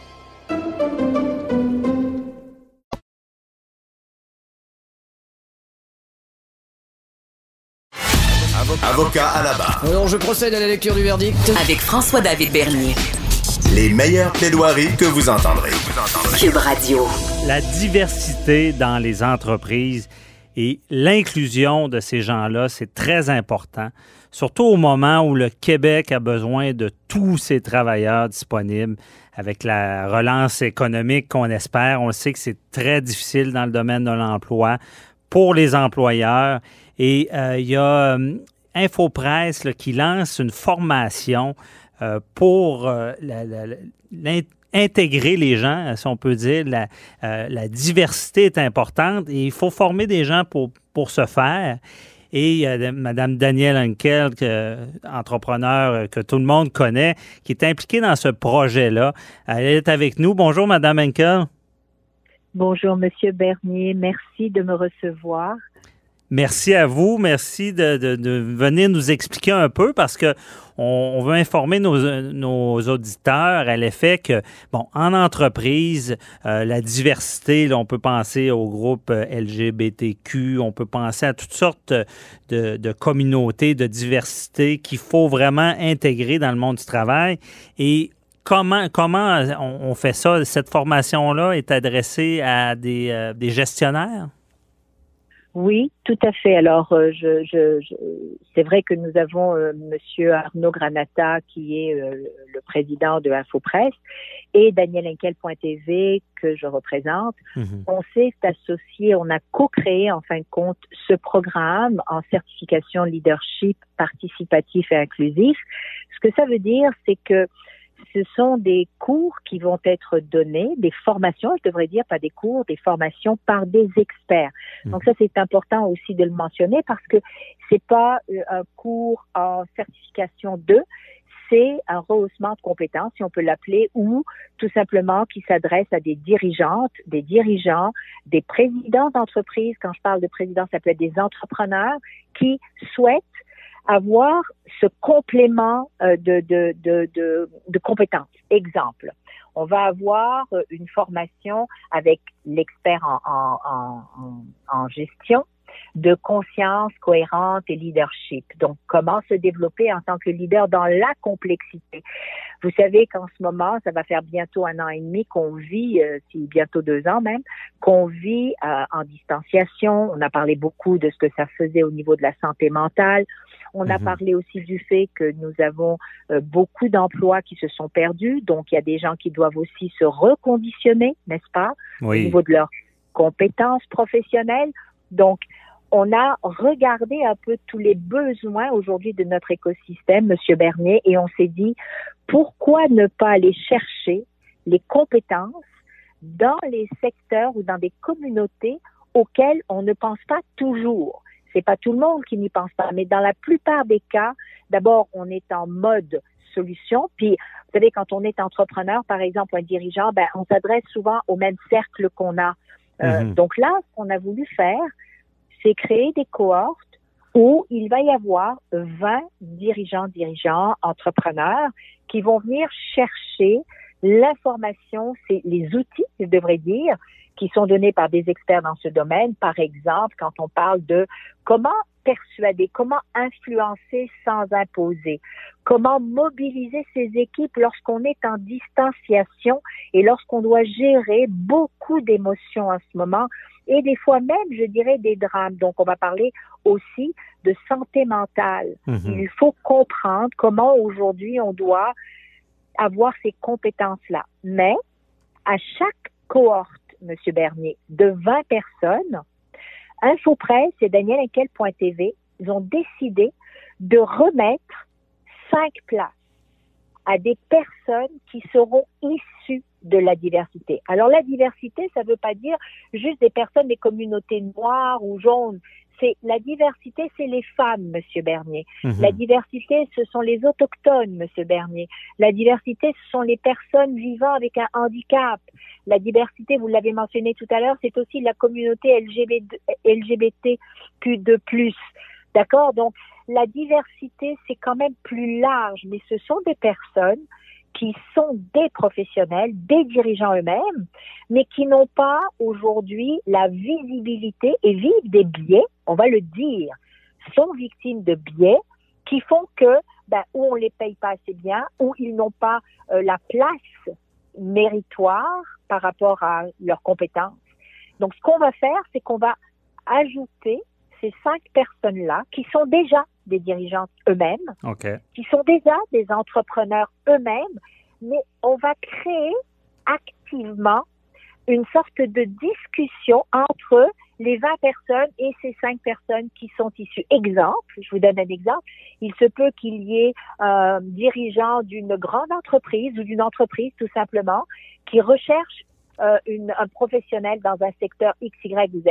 Avocat à la barre. Alors je procède à la lecture du verdict. Avec François-David Bernier. Les meilleures plaidoiries que vous entendrez. Cube Radio. La diversité dans les entreprises et l'inclusion de ces gens-là, c'est très important, surtout au moment où le Québec a besoin de tous ses travailleurs disponibles. Avec la relance économique qu'on espère, on sait que c'est très difficile dans le domaine de l'emploi pour les employeurs. Et euh, il y a euh, InfoPresse qui lance une formation euh, pour euh, intégrer les gens, si on peut dire. Euh, la, diversité est importante et il faut former des gens pour, pour ce faire. Et a Mme Danielle Henkel, entrepreneur que tout le monde connaît, qui est impliquée dans ce projet-là. Elle est avec nous. Bonjour, Mme Henkel. Bonjour, Monsieur Bernier. Merci de me recevoir. Merci à vous. Merci de, venir nous expliquer un peu parce que on, veut informer nos, auditeurs à l'effet que, bon, en entreprise, euh, la diversité, on peut penser au groupe euh, LGBTQ, on peut penser à toutes sortes de, communautés, de diversité qu'il faut vraiment intégrer dans le monde du travail. Et comment, comment on, fait ça? Cette formation-là est adressée à des, euh, des gestionnaires? Oui, tout à fait. Alors, euh, je, je, c'est vrai que nous avons euh, Monsieur Arnaud Granata, qui est euh, le président de InfoPresse, et Daniel Henkel.tv, que je représente. Mhm. On s'est associé, on a co-créé, en fin de compte, ce programme en certification leadership participatif et inclusif. Ce que ça veut dire, c'est que ce sont des cours qui vont être donnés, des formations, je devrais dire pas des cours, des formations par des experts. Donc ça c'est important aussi de le mentionner parce que c'est pas euh, un cours en certification 2, c'est un rehaussement de compétences, si on peut l'appeler, ou tout simplement qui s'adresse à des dirigeantes, des dirigeants, des présidents d'entreprises. Quand je parle de présidents, ça peut être des entrepreneurs qui souhaitent avoir ce complément euh, de, de, de, de, compétences. Exemple, on va avoir euh, une formation avec l'expert en, en, en, en, gestion de conscience cohérente et leadership. Donc, comment se développer en tant que leader dans la complexité? Vous savez qu'en ce moment, ça va faire bientôt un an et demi qu'on vit, euh, si bientôt deux ans même, qu'on vit en distanciation. On a parlé beaucoup de ce que ça faisait au niveau de la santé mentale. On a mhm. parlé aussi du fait que nous avons euh, beaucoup d'emplois qui se sont perdus, donc il y a des gens qui doivent aussi se reconditionner, n'est-ce pas, au niveau de leurs compétences professionnelles. Donc, on a regardé un peu tous les besoins aujourd'hui de notre écosystème, Monsieur Bernier, et on s'est dit pourquoi ne pas aller chercher les compétences dans les secteurs ou dans des communautés auxquelles on ne pense pas toujours? C'est pas tout le monde qui n'y pense pas, mais dans la plupart des cas, d'abord, on est en mode solution. Puis, vous savez, quand on est entrepreneur, par exemple, un dirigeant, ben, on s'adresse souvent au même cercle qu'on a. Euh, mhm. Donc là, ce qu'on a voulu faire, c'est créer des cohortes où il va y avoir 20 dirigeants, dirigeants, entrepreneurs qui vont venir chercher l'information, c'est les outils, je devrais dire, qui sont donnés par des experts dans ce domaine. Par exemple, quand on parle de comment persuader, comment influencer sans imposer, comment mobiliser ses équipes lorsqu'on est en distanciation et lorsqu'on doit gérer beaucoup d'émotions en ce moment et des fois même, je dirais, des drames. Donc, on va parler aussi de santé mentale. Mhm. Il faut comprendre comment aujourd'hui on doit avoir ces compétences-là. Mais à chaque cohorte, Monsieur Bernier, de 20 personnes, InfoPresse et DanielInquel.tv, ils ont décidé de remettre cinq places à des personnes qui seront issues de la diversité. Alors la diversité, ça ne veut pas dire juste des personnes des communautés noires ou jaunes. C'est la diversité, c'est les femmes, Monsieur Bernier. Mhm. La diversité, ce sont les autochtones, Monsieur Bernier. La diversité, ce sont les personnes vivant avec un handicap. La diversité, vous l'avez mentionné tout à l'heure, c'est aussi la communauté LGBT, LGBTQ2+. D'accord? Donc, la diversité, c'est quand même plus large, mais ce sont des personnes qui sont des professionnels, des dirigeants eux-mêmes, mais qui n'ont pas aujourd'hui la visibilité et vivent des biais, on va le dire, sont victimes de biais qui font que ben, ou on les paye pas assez bien, ou ils n'ont pas euh, la place méritoire par rapport à leurs compétences. Donc, ce qu'on va faire, c'est qu'on va ajouter ces cinq personnes-là qui sont déjà des dirigeants eux-mêmes, qui sont déjà des entrepreneurs eux-mêmes, mais on va créer activement une sorte de discussion entre les 20 personnes et ces cinq personnes qui sont issues. Exemple, je vous donne un exemple, il se peut qu'il y ait un dirigeant d'une grande entreprise ou d'une entreprise tout simplement qui recherche euh, une, un professionnel dans un secteur X, Y ou Z.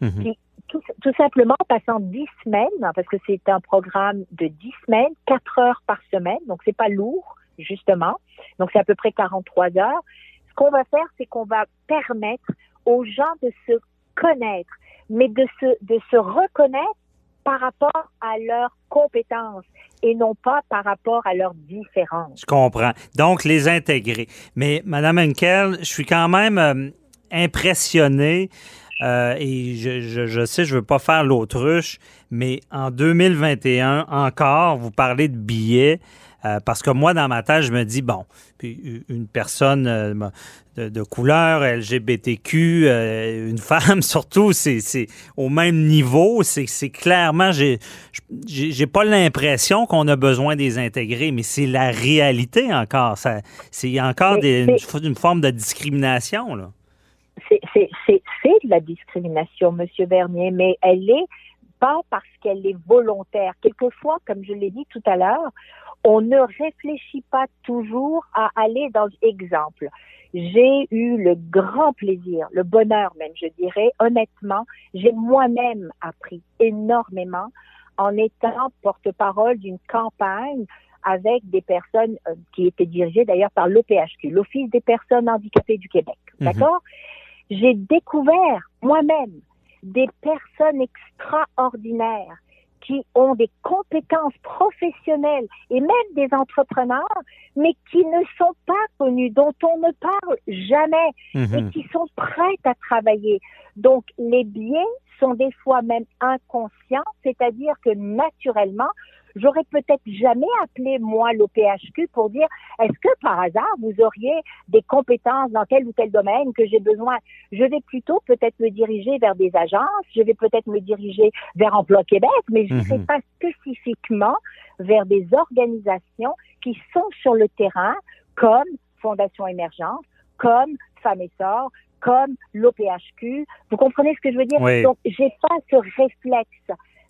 Mhm. Qui, tout, simplement passant 10 semaines, parce que c'est un programme de 10 semaines, 4 heures par semaine, donc c'est pas lourd, justement. Donc c'est à peu près 43 heures. Ce qu'on va faire, c'est qu'on va permettre aux gens de se connaître, mais de se, de se reconnaître par rapport à leurs compétences et non pas par rapport à leurs différences. Je comprends. Donc, les intégrer. Mais, Madame Henkel, je suis quand même euh, impressionné. Euh, et je, je, je sais, je veux pas faire l'autruche, mais en 2021, encore, vous parlez de billets. euh, parce que moi, dans ma tête, je me dis, bon, puis une personne euh, de, de couleur, LGBTQ, euh, une femme surtout, c'est au même niveau. C'est clairement, j'ai pas l'impression qu'on a besoin des intégrer, mais c'est la réalité encore. Ça- C'est encore des, une, une forme de discrimination. Là. C'est c'est- c'est- c'est de la discrimination, Monsieur Bernier, mais elle est pas parce qu'elle est volontaire. Quelquefois, comme je l'ai dit tout à l'heure, on ne réfléchit pas toujours à aller dans l'exemple. J'ai eu le grand plaisir, le bonheur même, je dirais, honnêtement, j'ai moi-même appris énormément en étant porte-parole d'une campagne avec des personnes euh, qui étaient dirigées d'ailleurs par l'OPHQ, l'Office des personnes handicapées du Québec. Mhm. D'accord? J'ai découvert moi-même des personnes extraordinaires qui ont des compétences professionnelles et même des entrepreneurs, mais qui ne sont pas connus, dont on ne parle jamais Mhm. et qui sont prêtes à travailler. Donc, les biais sont des fois même inconscients, c'est-à-dire que naturellement, j'aurais peut-être jamais appelé moi l'OPHQ pour dire est-ce que par hasard vous auriez des compétences dans tel ou tel domaine que j'ai besoin? Je vais plutôt peut-être me diriger vers des agences, je vais peut-être me diriger vers Emploi Québec, mais je ne sais Mhm. pas spécifiquement vers des organisations qui sont sur le terrain comme Fondation Émergence, comme Femmes et Sort, comme l'OPHQ. Vous comprenez ce que je veux dire? Oui. Donc, j'ai pas ce réflexe.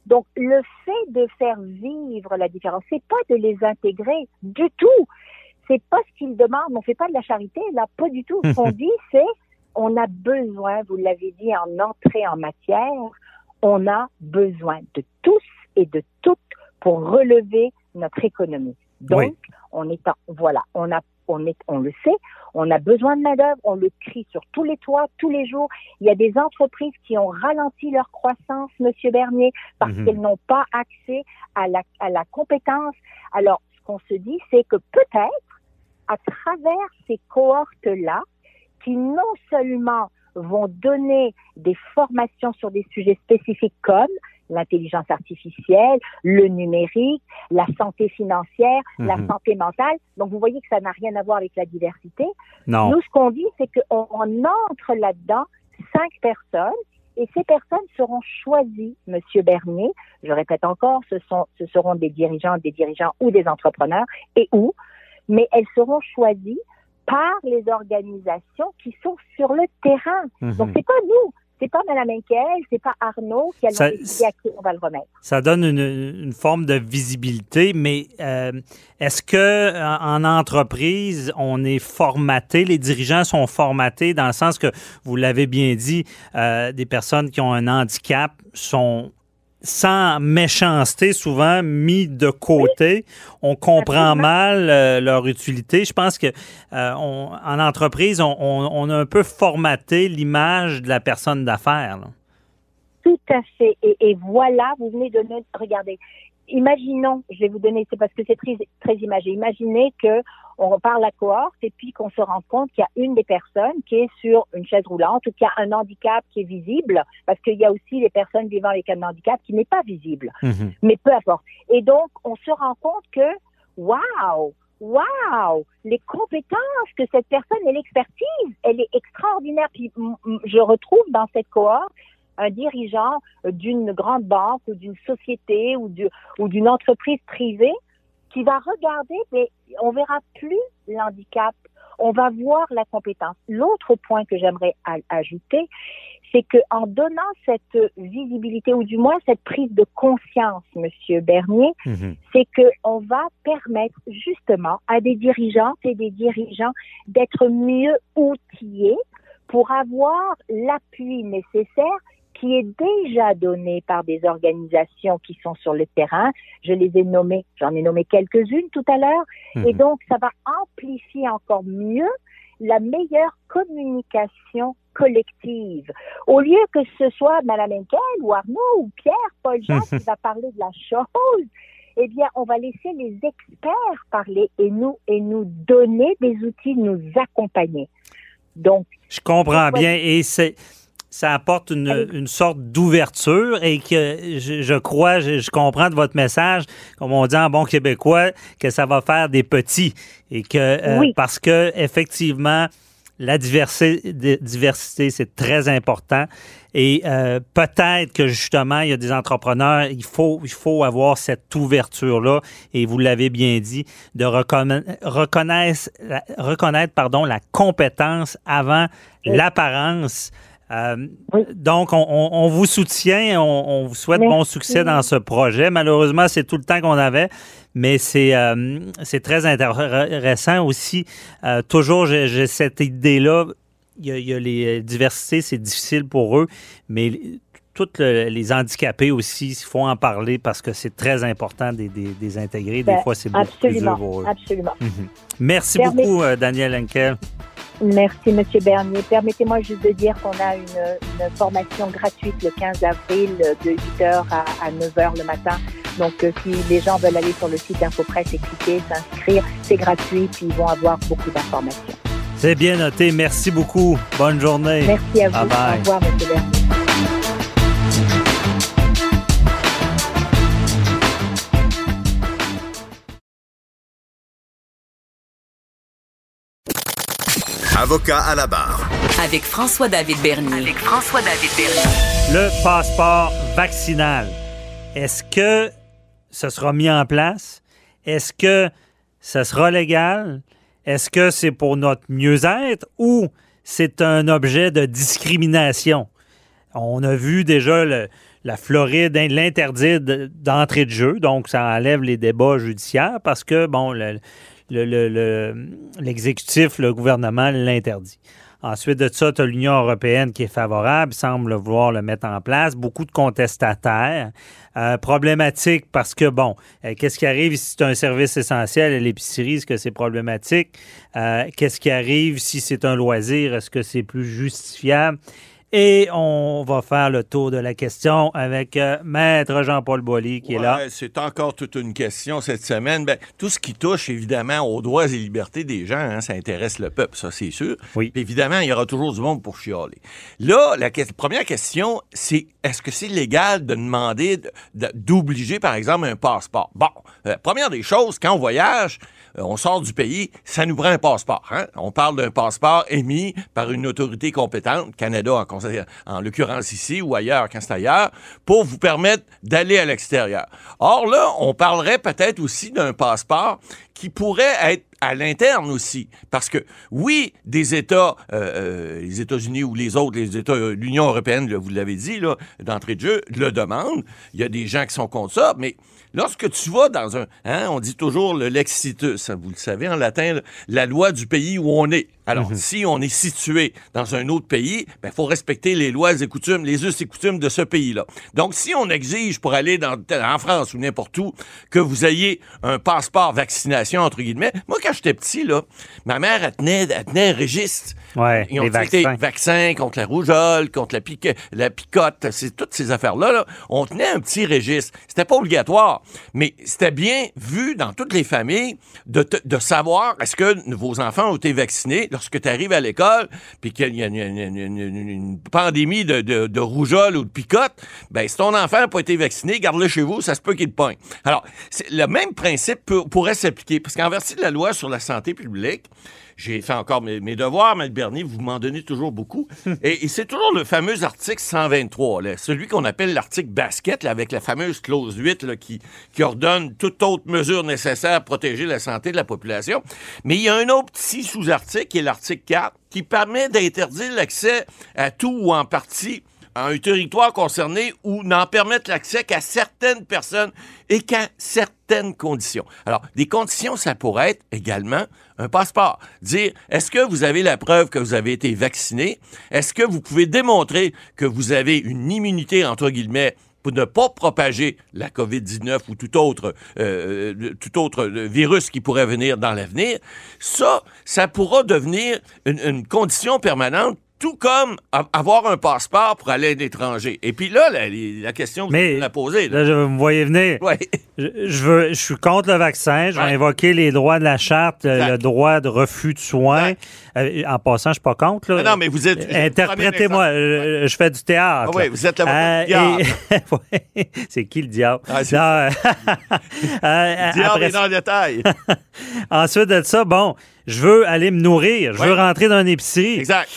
Donc, le fait de faire vivre la différence, c'est pas de les intégrer du tout. C'est pas ce qu'ils demandent. On fait pas de la charité, là, pas du tout. Ce qu'on dit, c'est, on a besoin, vous l'avez dit en entrée en matière, on a besoin de tous et de toutes pour relever notre économie. Donc, Oui. on est en, voilà, on a, on est, on le sait, On a besoin de main-d'œuvre, on le crie sur tous les toits, tous les jours. Il y a des entreprises qui ont ralenti leur croissance, Monsieur Bernier, parce Mhm. qu'elles n'ont pas accès à la, à la compétence. Alors, ce qu'on se dit, c'est que peut-être, à travers ces cohortes-là, qui non seulement vont donner des formations sur des sujets spécifiques comme l'intelligence artificielle, le numérique, la santé financière, la Mhm. santé mentale. Donc, vous voyez que ça n'a rien à voir avec la diversité. Non. Nous, ce qu'on dit, c'est qu'on on entre là-dedans cinq personnes et ces personnes seront choisies, Monsieur Bernier. Je répète encore, ce, sont, ce seront des dirigeants, des dirigeants ou des entrepreneurs et où, mais elles seront choisies par les organisations qui sont sur le terrain. Mhm. Donc, c'est pas nous. C'est pas Mme Henkel, c'est pas Arnaud qui allons Ça- à qui on va le remettre. Ça donne une, une forme de visibilité, mais euh, est-ce que en, en entreprise, on est formaté, les dirigeants sont formatés dans le sens que, vous l'avez bien dit, euh, des personnes qui ont un handicap sont sans méchanceté souvent mis de côté. On comprend mal euh, leur utilité. Je pense que euh, on- en entreprise, on, on- on a un peu formaté l'image de la personne d'affaires. Tout à fait. Et, et voilà, vous venez de nous regardez. Imaginons, je vais vous donner, c'est parce que c'est très, très imagé. Imaginez que on parle la cohorte et puis qu'on se rend compte qu'il y a une des personnes qui est sur une chaise roulante ou qu'il y a un handicap qui est visible, parce qu'il y a aussi les personnes vivant avec un handicap qui n'est pas visible. Mais peu importe. Et donc, on se rend compte que, waouh, waouh, les compétences que cette personne et l'expertise, elle est extraordinaire. Puis je retrouve dans cette cohorte un dirigeant d'une grande banque ou d'une société ou d'une entreprise privée qui va regarder, mais on verra plus l'handicap, on va voir la compétence. L'autre point que j'aimerais ajouter, c'est que en donnant cette visibilité ou du moins cette prise de conscience, Monsieur Bernier, c'est que on va permettre justement à des dirigeantes et des dirigeants d'être mieux outillés pour avoir l'appui nécessaire qui est déjà donné par des organisations qui sont sur le terrain. Je les ai nommées, j'en ai nommé quelques-unes tout à l'heure, et Mhm. donc ça va amplifier encore mieux la meilleure communication collective. Au lieu que ce soit Mme Henkel ou Arnaud ou Pierre, Paul Jean qui va parler de la chose, eh bien, on va laisser les experts parler et nous, et nous donner des outils, nous accompagner. Donc, Je comprends bien et c'est ça apporte une, une sorte d'ouverture et que je, je crois, je, je comprends de votre message, comme on dit en bon québécois, que ça va faire des petits et que euh, Oui. parce que effectivement la diversité, di- diversité c'est très important et euh, peut-être que justement il y a des entrepreneurs, il faut il faut avoir cette ouverture là et vous l'avez bien dit de reconna- reconnaître reconnaître pardon la compétence avant l'apparence. Euh, Donc, on, vous soutient, on, on vous souhaite bon Merci. succès dans ce projet. Malheureusement, c'est tout le temps qu'on avait, mais c'est euh, c'est très intéressant aussi. Euh, toujours, j'ai cette idée-là. Il y, a, il y a les diversités, c'est difficile pour eux, mais toutes le- les handicapés aussi, il faut en parler parce que c'est très important de les intégrer. Des ben, fois, c'est beaucoup plus dur pour eux. absolument. Mhm. Merci Permet- beaucoup, Daniel Henkel. Merci, Monsieur Bernier. Permettez-moi juste de dire qu'on a une, une formation gratuite le 15 avril de 8h à, à 9h le matin. Donc, euh, si les gens veulent aller sur le site InfoPresse et cliquer, s'inscrire, c'est gratuit, puis ils vont avoir beaucoup d'informations. C'est bien noté. Merci beaucoup. Bonne journée. Merci à vous. Bye bye. Au revoir, Monsieur Bernier. Avocat à la barre. Avec François-David Bernier. Avec François-David Bernier. Le passeport vaccinal. Est-ce que ce sera mis en place? Est-ce que ce sera légal? Est-ce que c'est pour notre mieux-être ou c'est un objet de discrimination? On a vu déjà le- la Floride hein, l'interdire de- d'entrée de jeu, donc ça enlève les débats judiciaires parce que, bon, le- le- le- l'exécutif, le, gouvernement l'interdit. Ensuite de ça, tu as l'Union européenne qui est favorable, semble vouloir le mettre en place. Beaucoup de contestataires. Euh, problématique parce que, bon, euh, qu'est-ce qui arrive si c'est un service essentiel à l'épicerie? Est-ce que c'est problématique? Euh, qu'est-ce qui arrive si c'est un loisir? Est-ce que c'est plus justifiable? Et on va faire le tour de la question avec euh, Maître Jean-Paul Boilly qui est là. C'est encore toute une question cette semaine. Ben, tout ce qui touche évidemment aux droits et libertés des gens, hein, ça intéresse le peuple, ça c'est sûr. Oui. Puis évidemment, il y aura toujours du monde pour chialer. Là, la que- première question, c'est est-ce que c'est légal de demander de- de- d'obliger, par exemple, un passeport? Bon, euh, première des choses, quand on voyage, on sort du pays, ça nous prend un passeport. hein? On parle d'un passeport émis par une autorité compétente, Canada en, l'occurrence ici ou ailleurs quand c'est ailleurs, pour vous permettre d'aller à l'extérieur. Or là, on parlerait peut-être aussi d'un passeport qui pourrait être à l'interne aussi. Parce que, oui, des États, euh, euh, les États-Unis ou les autres, les États, euh, l'Union européenne, là, vous l'avez dit, là, d'entrée de jeu, le demandent. Il y a des gens qui sont contre ça, mais lorsque tu vas dans un... Hein, on dit toujours le lex situs, hein, vous le savez en latin, la loi du pays où on est. Alors, si on est situé dans un autre pays, il faut respecter les lois et coutumes, les us et coutumes de ce pays-là. Donc, si on exige pour aller dans, en France ou n'importe où que vous ayez un passeport vaccination, entre guillemets, moi, quand j'étais petit, là, ma mère, elle tenait, elle tenait un registre. Ouais, Ils ont les vaccins. vaccins contre la rougeole, contre la, pique- la picote, c'est toutes ces affaires-là. là. On tenait un petit registre. C'était pas obligatoire, mais c'était bien vu dans toutes les familles de, de savoir est-ce que vos enfants ont été vaccinés lorsque tu arrives à l'école, puis qu'il y a une, pandémie de, rougeole ou de picote, ben si ton enfant n'a pas été vacciné, garde-le chez vous, ça se peut qu'il te pogne. Alors, le même principe pourrait s'appliquer, parce qu'en vertu de la loi sur la santé publique, j'ai fait encore mes, mes devoirs, M. Bernier, vous m'en donnez toujours beaucoup. et et c'est toujours le fameux article 123, là, celui qu'on appelle l'article basket, là, avec la fameuse clause 8 là, qui, qui ordonne toute autre mesure nécessaire pour protéger la santé de la population. Mais il y a un autre petit sous-article, qui est l'article 4, qui permet d'interdire l'accès à tout ou en partie un territoire concerné ou n'en permettre l'accès qu'à certaines personnes et qu'à certaines conditions. Alors, des conditions, ça pourrait être également un passeport. Dire, est-ce que vous avez la preuve que vous avez été vacciné? Est-ce que vous pouvez démontrer que vous avez une immunité, entre guillemets, pour ne pas propager la COVID-19 ou tout autre, euh, euh, tout autre euh, virus qui pourrait venir dans l'avenir, ça, ça pourra devenir une condition permanente tout comme avoir un passeport pour aller à l'étranger. Et puis là, la, la question que Mais posée, là. Là, je vous me voyez venir. Ouais. Je, je veux, je suis contre le vaccin. Je vais Ouais. invoquer les droits de la charte, le, Exact. le droit de refus de soins. Euh, en passant, je suis pas contre. là. Non, mais vous êtes- Interprétez-moi. euh, Je, je fais du théâtre. Ah oui, vous êtes la Euh, et-. C'est qui le diable? Ah, Non, euh, euh, Diable après est dans le détail. Ensuite de ça, bon, je veux aller me nourrir. Je veux rentrer dans une épicerie. exact.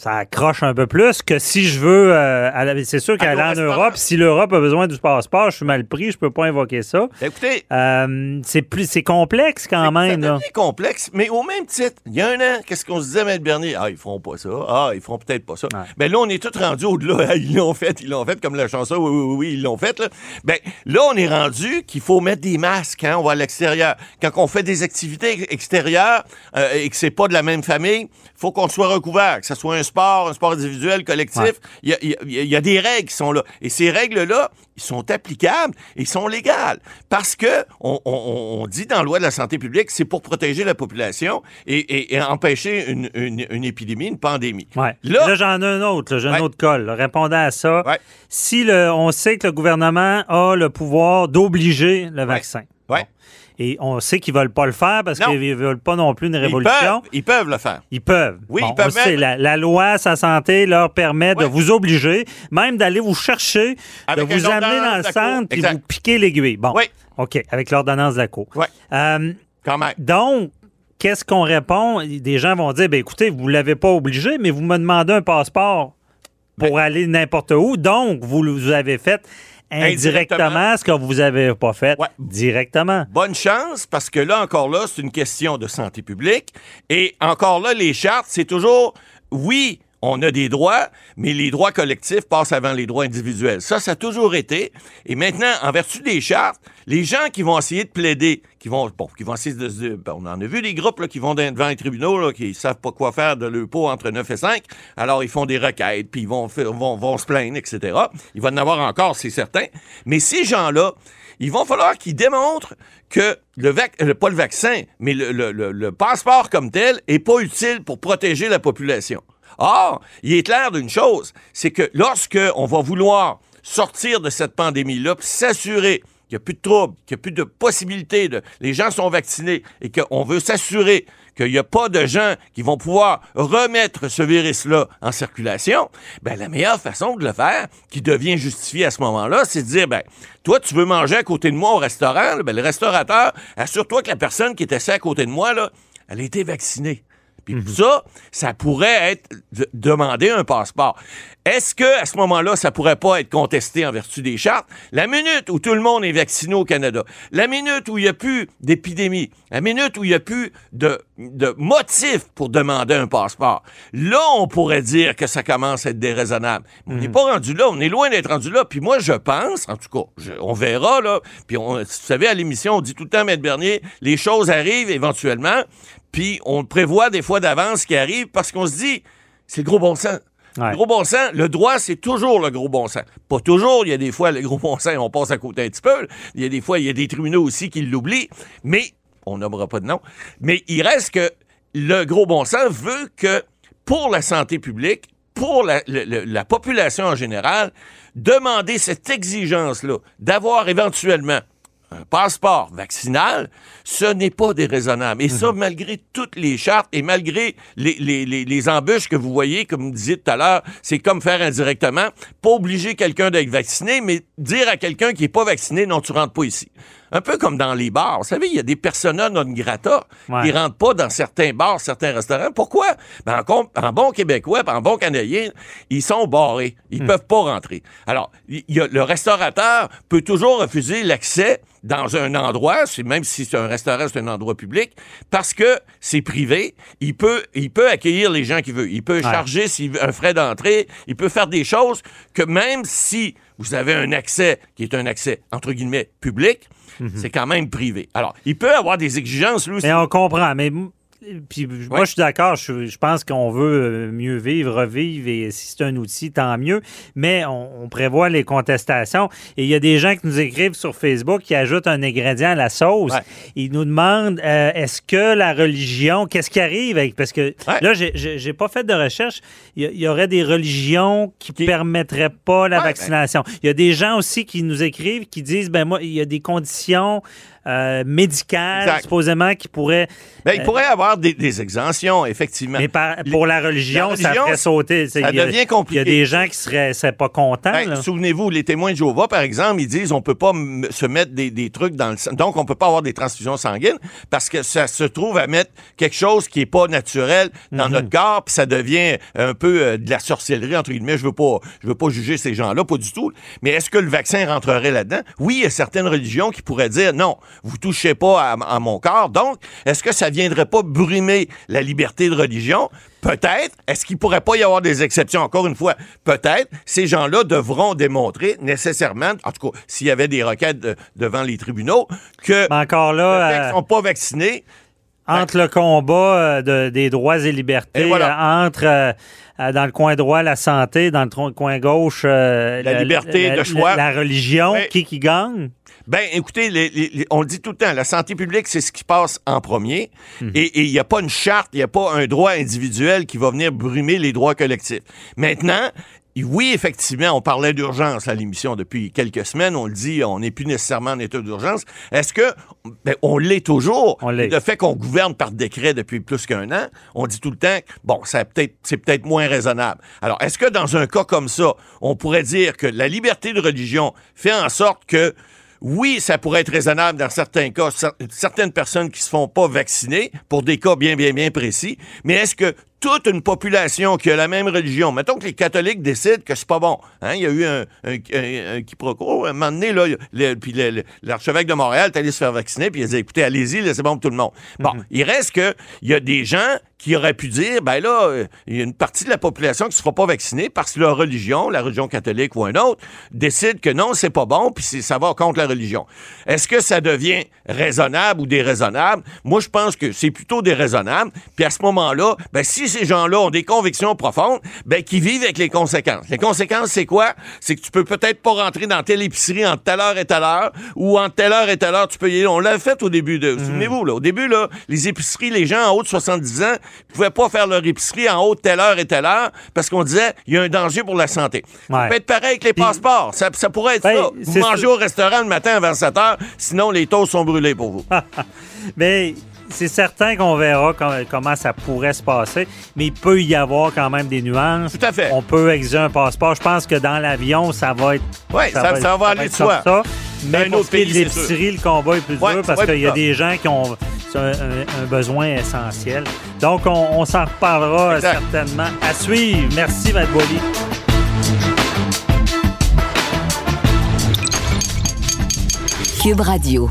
Ça accroche un peu plus que si je veux. euh, c'est sûr qu'aller en. Europe, si l'Europe a besoin du passeport, je suis mal pris, je peux pas invoquer ça. Écoutez, Euh, c'est plus, c'est complexe quand même. devient complexe, mais au même titre, il y a un an, qu'est-ce qu'on se disait, Maître Bernier? Ah, ils feront pas ça. Ah, ils feront peut-être pas ça. Ouais. Ben là, on est tous rendus au-delà. Ils l'ont fait, ils l'ont fait, comme la chanson. Oui, oui, oui, ils l'ont fait. Là. Ben là, on est rendu qu'il faut mettre des masques quand on va à l'extérieur. Quand on fait des activités extérieures euh, et que c'est pas de la même famille, faut qu'on soit recouvert, que ce soit un sport, un sport individuel, collectif. Ouais. Il y, a, il y a- il y a des règles qui sont là. Et ces règles-là, ils sont applicables et sont légales. Parce que on, on- on dit dans la loi de la santé publique, c'est pour protéger la population et, et- et empêcher une, une- une épidémie, une pandémie. Ouais. Là- Là, j'en ai un autre, j'ai un Ouais. autre col. Répondant à ça, si le, on sait que le gouvernement a le pouvoir d'obliger le vaccin, Ouais. et on sait qu'ils veulent pas le faire parce qu'ils ne veulent pas non plus une Ils révolution, peuvent, ils peuvent le faire. Ils peuvent. Oui, Bon, ils peuvent même- la, la loi sa santé leur permet de vous obliger, même d'aller vous chercher, Avec de vous amener dans le centre Exact. vous piquer l'aiguille. Bon, Oui. OK, avec l'ordonnance de la Cour. Ouais. Euh, Quand même. donc, qu'est-ce qu'on répond? Des gens vont dire, ben écoutez, vous ne l'avez pas obligé, mais vous me demandez un passeport pour Ben aller n'importe où. Donc, vous, vous avez fait indirectement, Indirectement. ce que vous avez pas fait Ouais. directement. Bonne chance, parce que là, encore là, c'est une question de santé publique. Et encore là, les chartes, c'est toujours, oui, on a des droits, mais les droits collectifs passent avant les droits individuels. Ça, ça a toujours été. Et maintenant, en vertu des chartes, Les gens qui vont essayer de plaider, qui vont, bon, qui vont essayer de, se- ben, on en a vu des groupes là, qui vont devant les tribunaux, là, qui savent pas quoi faire de leur pot entre 9 et 5. Alors, ils font des requêtes, puis ils vont, faire- vont, vont se plaindre, etc. Il va en avoir encore, c'est certain. Mais ces gens-là, il va falloir qu'ils démontrent que le vac euh, pas le vaccin, mais le, le- le- le passeport comme tel est pas utile pour protéger la population. Or, il est clair d'une chose, c'est que lorsque on va vouloir sortir de cette pandémie-là, s'assurer qu'il n'y a plus de troubles, qu'il n'y a plus de possibilités. Les gens sont vaccinés et qu'on veut s'assurer qu'il n'y a pas de gens qui vont pouvoir remettre ce virus-là en circulation, ben la meilleure façon de le faire, qui devient justifiée à ce moment-là, c'est de dire, ben, toi, tu veux manger à côté de moi au restaurant, ben, le restaurateur, assure-toi que la personne qui est assise à côté de moi, là, elle a été vaccinée. Puis ça, ça pourrait être de- demander un passeport. Est-ce que à ce moment-là, ça pourrait pas être contesté en vertu des chartes? La minute où tout le monde est vacciné au Canada, la minute où il n'y a plus d'épidémie, la minute où il n'y a plus de, de motif pour demander un passeport, là, on pourrait dire que ça commence à être déraisonnable. On n'est pas rendu là, on est loin d'être rendu là. Puis moi, je pense, en tout cas, je- on verra, là, puis on, vous savez, à l'émission, on dit tout le temps, Maître Bernier, les choses arrivent éventuellement, puis on prévoit des fois d'avance ce qui arrive parce qu'on se dit, c'est le gros bon sens. Ouais. Le gros bon sens, le droit, c'est toujours le gros bon sens. Pas toujours, il y a des fois, le gros bon sens, on passe à côté un petit peu. Il y a des fois, il y a des tribunaux aussi qui l'oublient, mais on nommera pas de nom. Mais il reste que le gros bon sens veut que pour la santé publique, pour la, la population en général, demander cette exigence-là d'avoir éventuellement un passeport vaccinal, ce n'est pas déraisonnable. Et ça, malgré toutes les chartes et malgré les, les, les, les embûches que vous voyez, comme vous disiez tout à l'heure, c'est comme faire indirectement, pas obliger quelqu'un d'être vacciné, mais dire à quelqu'un qui est pas vacciné, non, tu rentres pas ici. Un peu comme dans les bars. Vous savez, il y a des persona non grata Ouais. qui rentrent pas dans certains bars, certains restaurants. Pourquoi? Ben, en, en bon québécois, en bon canadien, ils sont barrés. Ils peuvent pas rentrer. Alors, il y a, le restaurateur peut toujours refuser l'accès dans un endroit, même si c'est un restaurant, c'est un endroit public, parce que c'est privé. Il peut, il peut accueillir les gens qu'il veut. Il peut charger s'il veut un frais d'entrée. Il peut faire des choses que même si vous avez un accès qui est un accès, entre guillemets, public, c'est quand même privé. Alors, il peut avoir des exigences, lui aussi. Mais on comprend. Mais puis moi, Ouais. je suis d'accord. Je, je pense qu'on veut euh, mieux vivre, revivre, et si c'est un outil, tant mieux. Mais on, on prévoit les contestations. Et il y a des gens qui nous écrivent sur Facebook qui ajoutent un ingrédient à la sauce. Ouais. Ils nous demandent euh, est-ce que la religion, qu'est-ce qui arrive avec. Parce que Ouais. là, j'ai- pas fait de recherche. Il y, a- il y aurait des religions qui, Qui- permettraient pas la Ouais, ben- vaccination. Il y a des gens aussi qui nous écrivent qui disent ben moi, il y a des conditions euh, médicales, Exact. supposément, qui pourraient. Ben, il pourrait y avoir des, des exemptions, effectivement. Mais par- pour la religion, La ça ferait sauter. ça a- devient compliqué. Il y a des gens qui seraient, seraient pas contents. Ben. Souvenez-vous, les témoins de Jéhovah, par exemple, ils disent on peut pas se mettre des, des trucs dans le sang. Donc, on peut pas avoir des transfusions sanguines parce que ça se trouve à mettre quelque chose qui est pas naturel dans Mhm. notre corps, puis ça devient un peu euh, de la sorcellerie, entre guillemets. Je veux pas, je veux pas juger ces gens-là, pas du tout. Mais est-ce que le vaccin rentrerait là-dedans? Oui, il y a certaines religions qui pourraient dire non, vous touchez pas à, à mon corps. Donc, est-ce que ça viendrait pas brimer la liberté de religion? Peut-être. Est-ce qu'il pourrait pas y avoir des exceptions? Encore une fois, peut-être. Ces gens-là devront démontrer nécessairement, en tout cas, s'il y avait des requêtes de- devant les tribunaux, que Mais encore là, qu'ils euh, sont pas vaccinés. entre le combat euh, de- des droits et libertés, Et voilà. euh, entre euh, dans le coin droit la santé, dans le coin gauche euh, La liberté de choix. la, religion, qui qui gagne? Ben, écoutez, les- les- les- on le dit tout le temps, la santé publique, c'est ce qui passe en premier. Et et il n'y a pas une charte, il n'y a pas un droit individuel qui va venir brumer les droits collectifs. Maintenant, oui, effectivement, on parlait d'urgence à l'émission depuis quelques semaines. On le dit, on n'est plus nécessairement en état d'urgence. Est-ce que ben, on l'est toujours? On. Le fait qu'on gouverne par décret depuis plus qu'un an, on dit tout le temps, bon, ça peut-être, c'est peut-être moins raisonnable. Alors, est-ce que dans un cas comme ça, on pourrait dire que la liberté de religion fait en sorte que oui, ça pourrait être raisonnable dans certains cas, cer- certaines personnes qui se font pas vacciner pour des cas bien, bien, bien précis. Mais est-ce que toute une population qui a la même religion, mettons que les catholiques décident que c'est pas bon. Hein? Il y a eu un, un, un- un quiproquo. À un moment donné, là, le- puis l'archevêque de Montréal est allé se faire vacciner, puis il a dit, écoutez, allez-y, là, c'est bon pour tout le monde. Bon, il reste que il y a des gens qui aurait pu dire, ben là, euh, il y a une partie de la population qui ne sera pas vaccinée parce que leur religion, la religion catholique ou un autre, décide que non, c'est pas bon, puis ça va contre la religion. Est-ce que ça devient raisonnable ou déraisonnable? Moi, je pense que c'est plutôt déraisonnable. Puis à ce moment-là, ben, si ces gens-là ont des convictions profondes, ben, qu'ils vivent avec les conséquences. Les conséquences, c'est quoi? C'est que tu peux peut-être pas rentrer dans telle épicerie entre telle heure et telle heure, ou entre telle heure et telle heure, tu peux y aller. On l'a fait au début de, Mhm. souvenez-vous, là. Au début, là, les épiceries, les gens en haut de 70 ans, pouvaient pas faire leur épicerie en haut de telle heure et telle heure parce qu'on disait, il y a un danger pour la santé. Ça peut être pareil avec les passeports. Ça, ça pourrait être Ben, ça. Vous mangez ça. au restaurant le matin à 27 heures, sinon les toasts sont brûlés pour vous. Mais c'est certain qu'on verra com- comment ça pourrait se passer, mais il peut y avoir quand même des nuances. Tout à fait. On peut exiger un passeport. Je pense que dans l'avion, ça va être. Ouais, ça- ça va aller être de soi. ça. Mais un pour autre ce qui est de l'épicerie, le combat est plus Ouais, dur ça parce qu'il y a des gens qui ont c'est un, un- un besoin essentiel. Donc, on, on s'en reparlera Exact. certainement. À suivre. Merci, Matt Boily. Cube Radio.